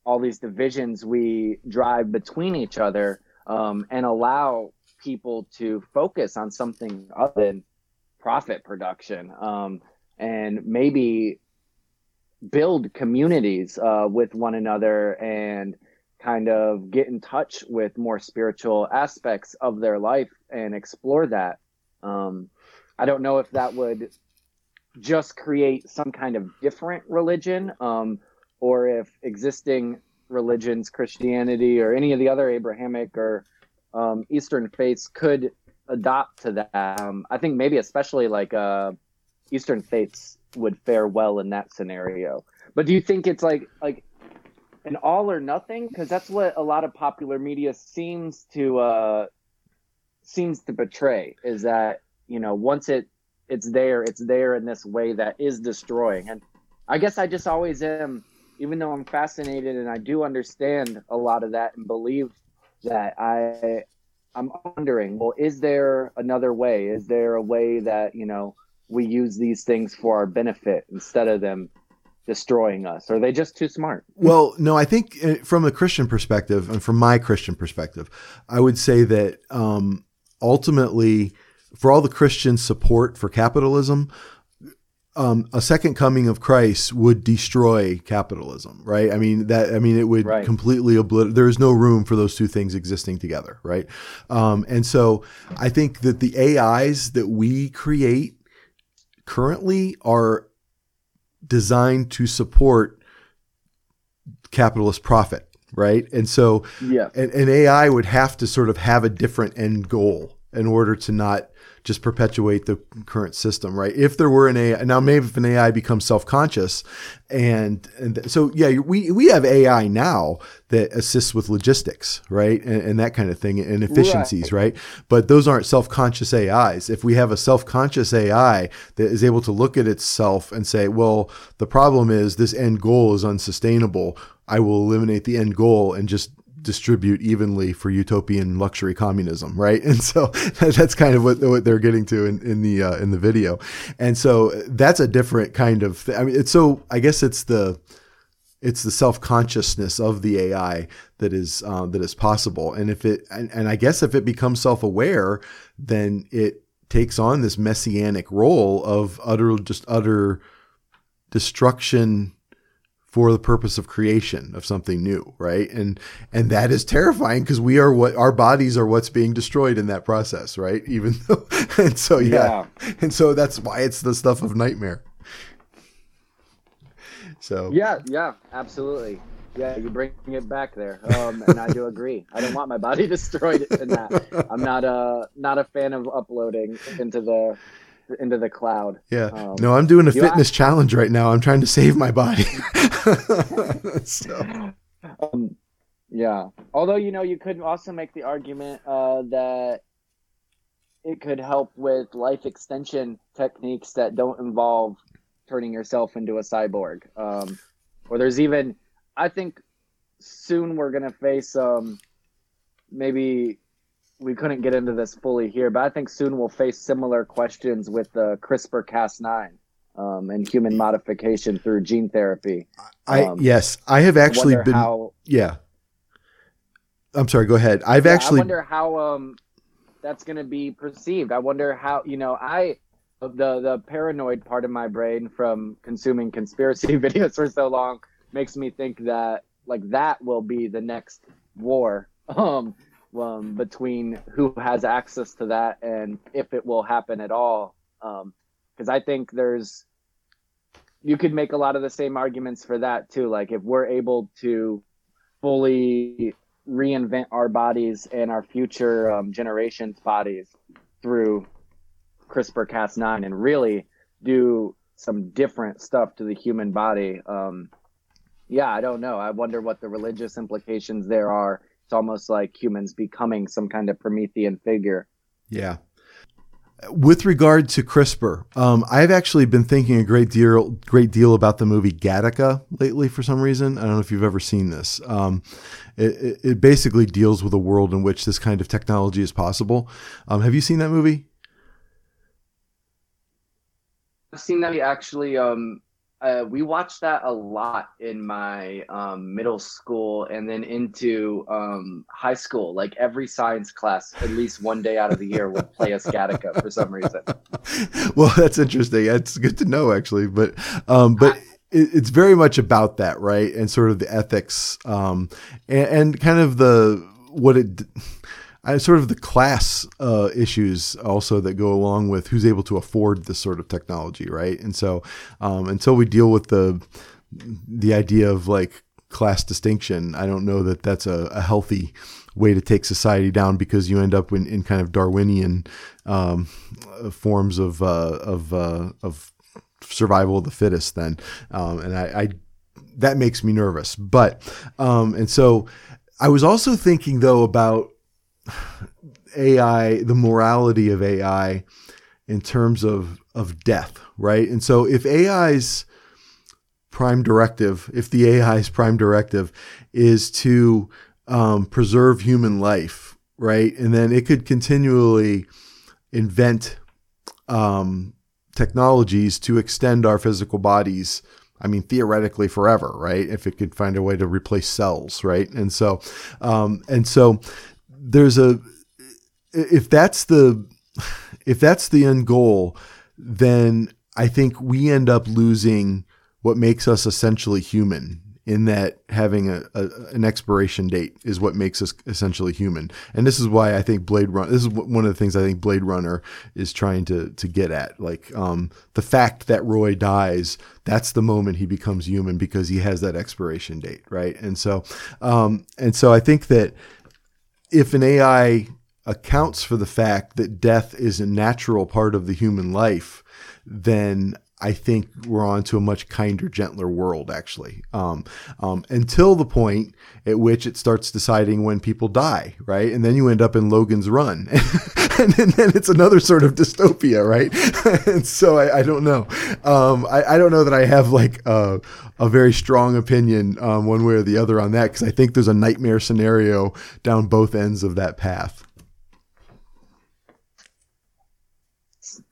all these divisions we drive between each other, um, and allow people to focus on something other than profit production, um, and maybe build communities uh, with one another and kind of get in touch with more spiritual aspects of their life and explore that. Um, I don't know if that would just create some kind of different religion um, or if existing religions, Christianity or any of the other Abrahamic or um, Eastern faiths could adopt to that. Um, I think maybe especially like uh, Eastern faiths would fare well in that scenario. But do you think it's like like an all or nothing? Because that's what a lot of popular media seems to uh, seems to betray is that you know once it it's there it's there in this way that is destroying. And i guess i just always am even though i'm fascinated and i do understand a lot of that and believe that i i'm wondering well is there another way? Is there a way that you know we use these things for our benefit instead of them destroying us? Are they just too smart? Well, no, I think uh, from a Christian perspective and from my Christian perspective, I would say that um, ultimately, for all the Christian support for capitalism, um, a second coming of Christ would destroy capitalism, right? I mean that. I mean it would right. completely obliterate. There is no room for those two things existing together, right? Um, and so I think that the AIs that we create currently are designed to support capitalist profit, right? And so, yeah, an, an, AI would have to sort of have a different end goal in order to not just perpetuate the current system, right? If there were an AI, now maybe if an AI becomes self-conscious, and and so yeah, we we have AI now that assists with logistics, right, and, and that kind of thing, and efficiencies, right. right? But those aren't self-conscious AIs. If we have a self-conscious AI that is able to look at itself and say, well, the problem is this end goal is unsustainable. I will eliminate the end goal and just distribute evenly for utopian luxury communism, right? And so that's kind of what, what they're getting to in, in the uh, in the video, and so that's a different kind of. Th- I mean, it's so I guess it's the it's the self consciousness of the AI that is uh, that is possible, and if it and, and I guess if it becomes self aware, then it takes on this messianic role of utter just utter destruction for the purpose of creation of something new right? And and that is terrifying because we are what our bodies are what's being destroyed in that process right? Even though and so yeah. yeah. and so that's why it's the stuff of nightmare. So. Yeah yeah absolutely. Yeah you bring it back there. Um, and i do agree. I don't want my body destroyed in that. I'm not a not a fan of uploading into the into the cloud. Yeah. Um, no, I'm doing a fitness challenge right now. I'm trying to save my body. so. um, yeah. Although you know, you could also make the argument uh, that it could help with life extension techniques that don't involve turning yourself into a cyborg. Um, or there's even, I think, soon we're gonna face um, maybe we couldn't get into this fully here, but I think soon we'll face similar questions with the CRISPR Cas9 um, and human modification through gene therapy. I um, yes, I have actually been. How, yeah, I'm sorry. Go ahead. I've yeah, actually. I wonder how um, that's going to be perceived. I wonder how you know I the the paranoid part of my brain from consuming conspiracy videos for so long makes me think that like that will be the next war. Um, um, between who has access to that and if it will happen at all. Because um, I think there's, you could make a lot of the same arguments for that too. Like if we're able to fully reinvent our bodies and our future um, generations' bodies through CRISPR Cas9 and really do some different stuff to the human body. Um, yeah, I don't know. I wonder what the religious implications there are. It's almost like humans becoming some kind of Promethean figure. Yeah. With regard to CRISPR, um, I've actually been thinking a great deal, great deal about the movie Gattaca lately. For some reason, I don't know if you've ever seen this. Um, it, it, basically deals with a world in which this kind of technology is possible. Um, have you seen that movie? I've seen that actually. Um, uh, we watched that a lot in my um, middle school and then into um, high school. Like every science class, at least one day out of the year, would play a Gattaca for some reason. well, that's interesting. It's good to know, actually. But um, but it, it's very much about that, right? And sort of the ethics um, and, and kind of the what it I, sort of the class uh, issues also that go along with who's able to afford this sort of technology, right? And so um, until we deal with the the idea of like class distinction, I don't know that that's a, a healthy way to take society down because you end up in, in kind of Darwinian um, forms of uh, of uh, of survival of the fittest. Then, um, and I, I, that makes me nervous. But um, and so I was also thinking though about AI, the morality of AI in terms of, of death, right? And so if AI's prime directive, if the AI's prime directive is to um, preserve human life, right? And then it could continually invent um, technologies to extend our physical bodies. I mean, theoretically forever, right? If it could find a way to replace cells, right? And so, um, and so there's a if that's the if that's the end goal, then I think we end up losing what makes us essentially human in that having a, a, an expiration date is what makes us essentially human. And this is why I think Blade Runner, this is one of the things I think Blade Runner is trying to, to get at. Like, um, the fact that Roy dies, that's the moment he becomes human because he has that expiration date. Right. And so, um, and so I think that, if an AI accounts for the fact that death is a natural part of the human life, then I think we're on to a much kinder, gentler world, actually. Um, um, until the point at which it starts deciding when people die, right? And then you end up in Logan's Run. and, then it's another sort of dystopia, right? and so I, I don't know. Um, I, I, don't know that I have like a, a very strong opinion um, one way or the other on that because I think there's a nightmare scenario down both ends of that path.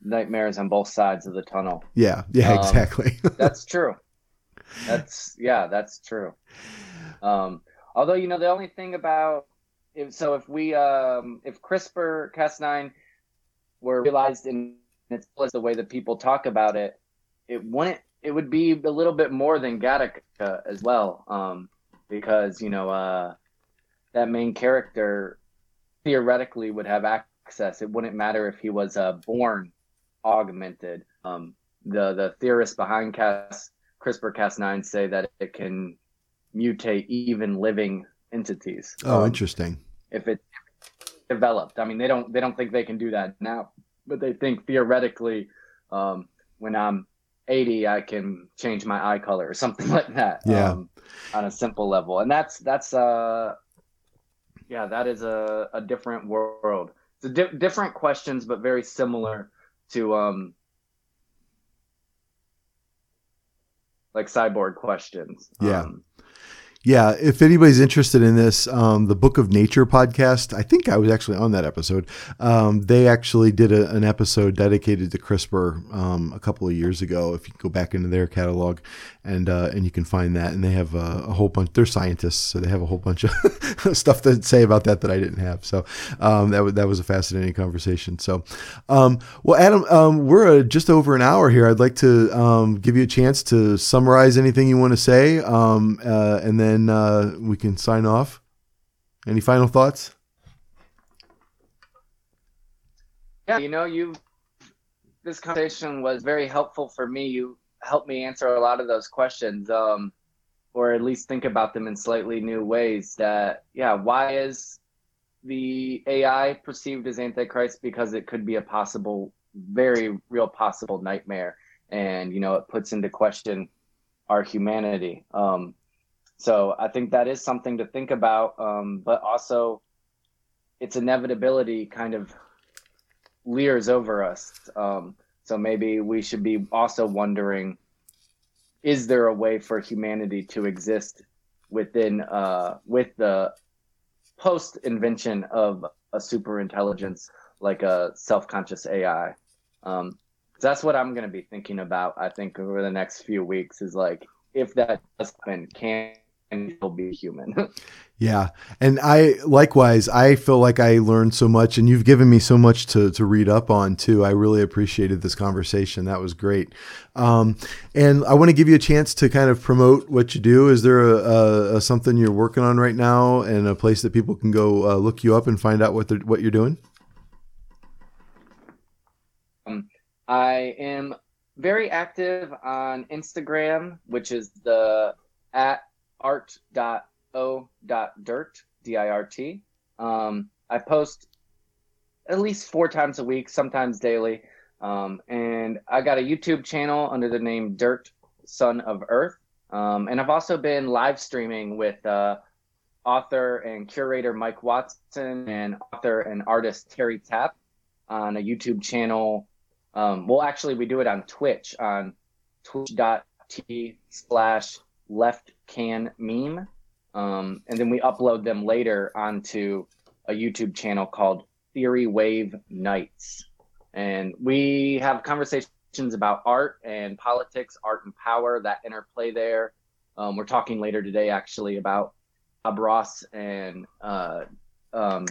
Nightmares on both sides of the tunnel. Yeah, yeah, um, exactly. that's true. That's yeah, that's true. Um, although you know the only thing about if so if we um, if CRISPR Cas9 were realized in its the way that people talk about it, it wouldn't. It would be a little bit more than Gattaca as well, um, because you know uh, that main character theoretically would have access. It wouldn't matter if he was uh, born augmented. Um, the the theorists behind Cas CRISPR Cas9 say that it can mutate even living entities. Oh, um, interesting. If it developed, I mean, they don't they don't think they can do that now, but they think theoretically, um, when I'm 80, I can change my eye color or something like that. Yeah. Um, on a simple level, and that's that's uh, yeah, that is a a different world. It's a di- different questions, but very similar to um like cyborg questions. Yeah. Um, yeah, if anybody's interested in this, um, the Book of Nature podcast, I think I was actually on that episode. Um, they actually did a, an episode dedicated to CRISPR um, a couple of years ago. If you go back into their catalog, and uh, and you can find that, and they have a, a, whole bunch. They're scientists, so they have a whole bunch of stuff to say about that that I didn't have. So um, that was that was a fascinating conversation. So, um, well, Adam, um, we're uh, just over an hour here. I'd like to give you a chance to summarize anything you want to say, uh, and then then uh, we can sign off. Any final thoughts? Yeah, you know, you this conversation was very helpful for me. You helped me answer a lot of those questions, um, or at least think about them in slightly new ways. That yeah, why is the AI perceived as Antichrist? Because it could be a possible, very real possible nightmare, and you know, it puts into question our humanity. Um, So I think that is something to think about, um, but also its inevitability kind of leers over us. Um, so maybe we should be also wondering is there a way for humanity to exist within uh, with the post invention of a super intelligence like a self-conscious AI? Um, that's what I'm going to be thinking about. I think over the next few weeks is like if that does happen, can will be human. yeah. And I likewise, I feel like I learned so much and you've given me so much to, to read up on too. I really appreciated this conversation. That was great. Um, and I want to give you a chance to kind of promote what you do. Is there a, a, a something you're working on right now and a place that people can go uh, look you up and find out what what you're doing? Um, I am very active on Instagram, which is the at art.o.dirt, D-I-R-T. Um, I post at least four times a week, sometimes daily. Um, and I got a YouTube channel under the name Dirt Son of Earth. Um, and I've also been live streaming with uh, author and curator Mike Watson and author and artist Terry Tapp on a YouTube channel. Um, well, actually, we do it on Twitch on twitch.tv slash left can meme. Um, and then we upload them later onto a YouTube channel called Theory Wave Nights. And we have conversations about art and politics, art and power, that interplay there. Um, we're talking later today actually about Bob Ross and uh, um,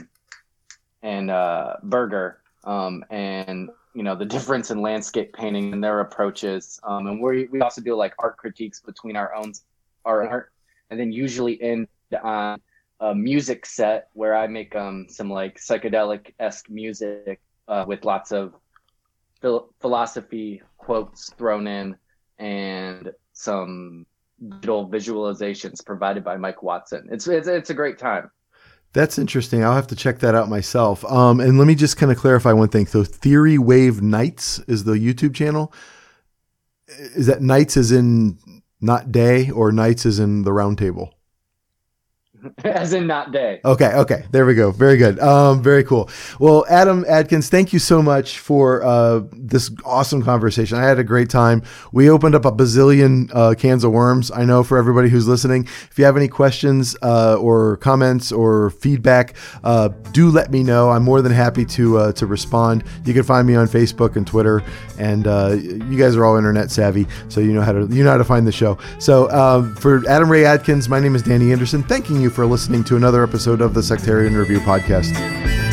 and uh, Berger um, and you know the difference in landscape painting and their approaches. Um, and we we also do like art critiques between our own our art, and then usually end on a music set where I make um some like psychedelic esque music uh, with lots of phil- philosophy quotes thrown in and some digital visualizations provided by Mike Watson. It's it's it's a great time. That's interesting. I'll have to check that out myself. Um, and let me just kind of clarify one thing. So, Theory Wave Nights is the YouTube channel. Is that nights as in not day or nights as in the round table? As in not day. Okay, okay. There we go. Very good. Um, very cool. Well, Adam Adkins, thank you so much for uh, this awesome conversation. I had a great time. We opened up a bazillion uh, cans of worms. I know for everybody who's listening, if you have any questions uh, or comments or feedback, uh, do let me know. I'm more than happy to uh, to respond. You can find me on Facebook and Twitter, and uh, you guys are all internet savvy, so you know how to you know how to find the show. So um, for Adam Ray Adkins, my name is Danny Anderson. Thanking you for listening to another episode of the Sectarian Review Podcast.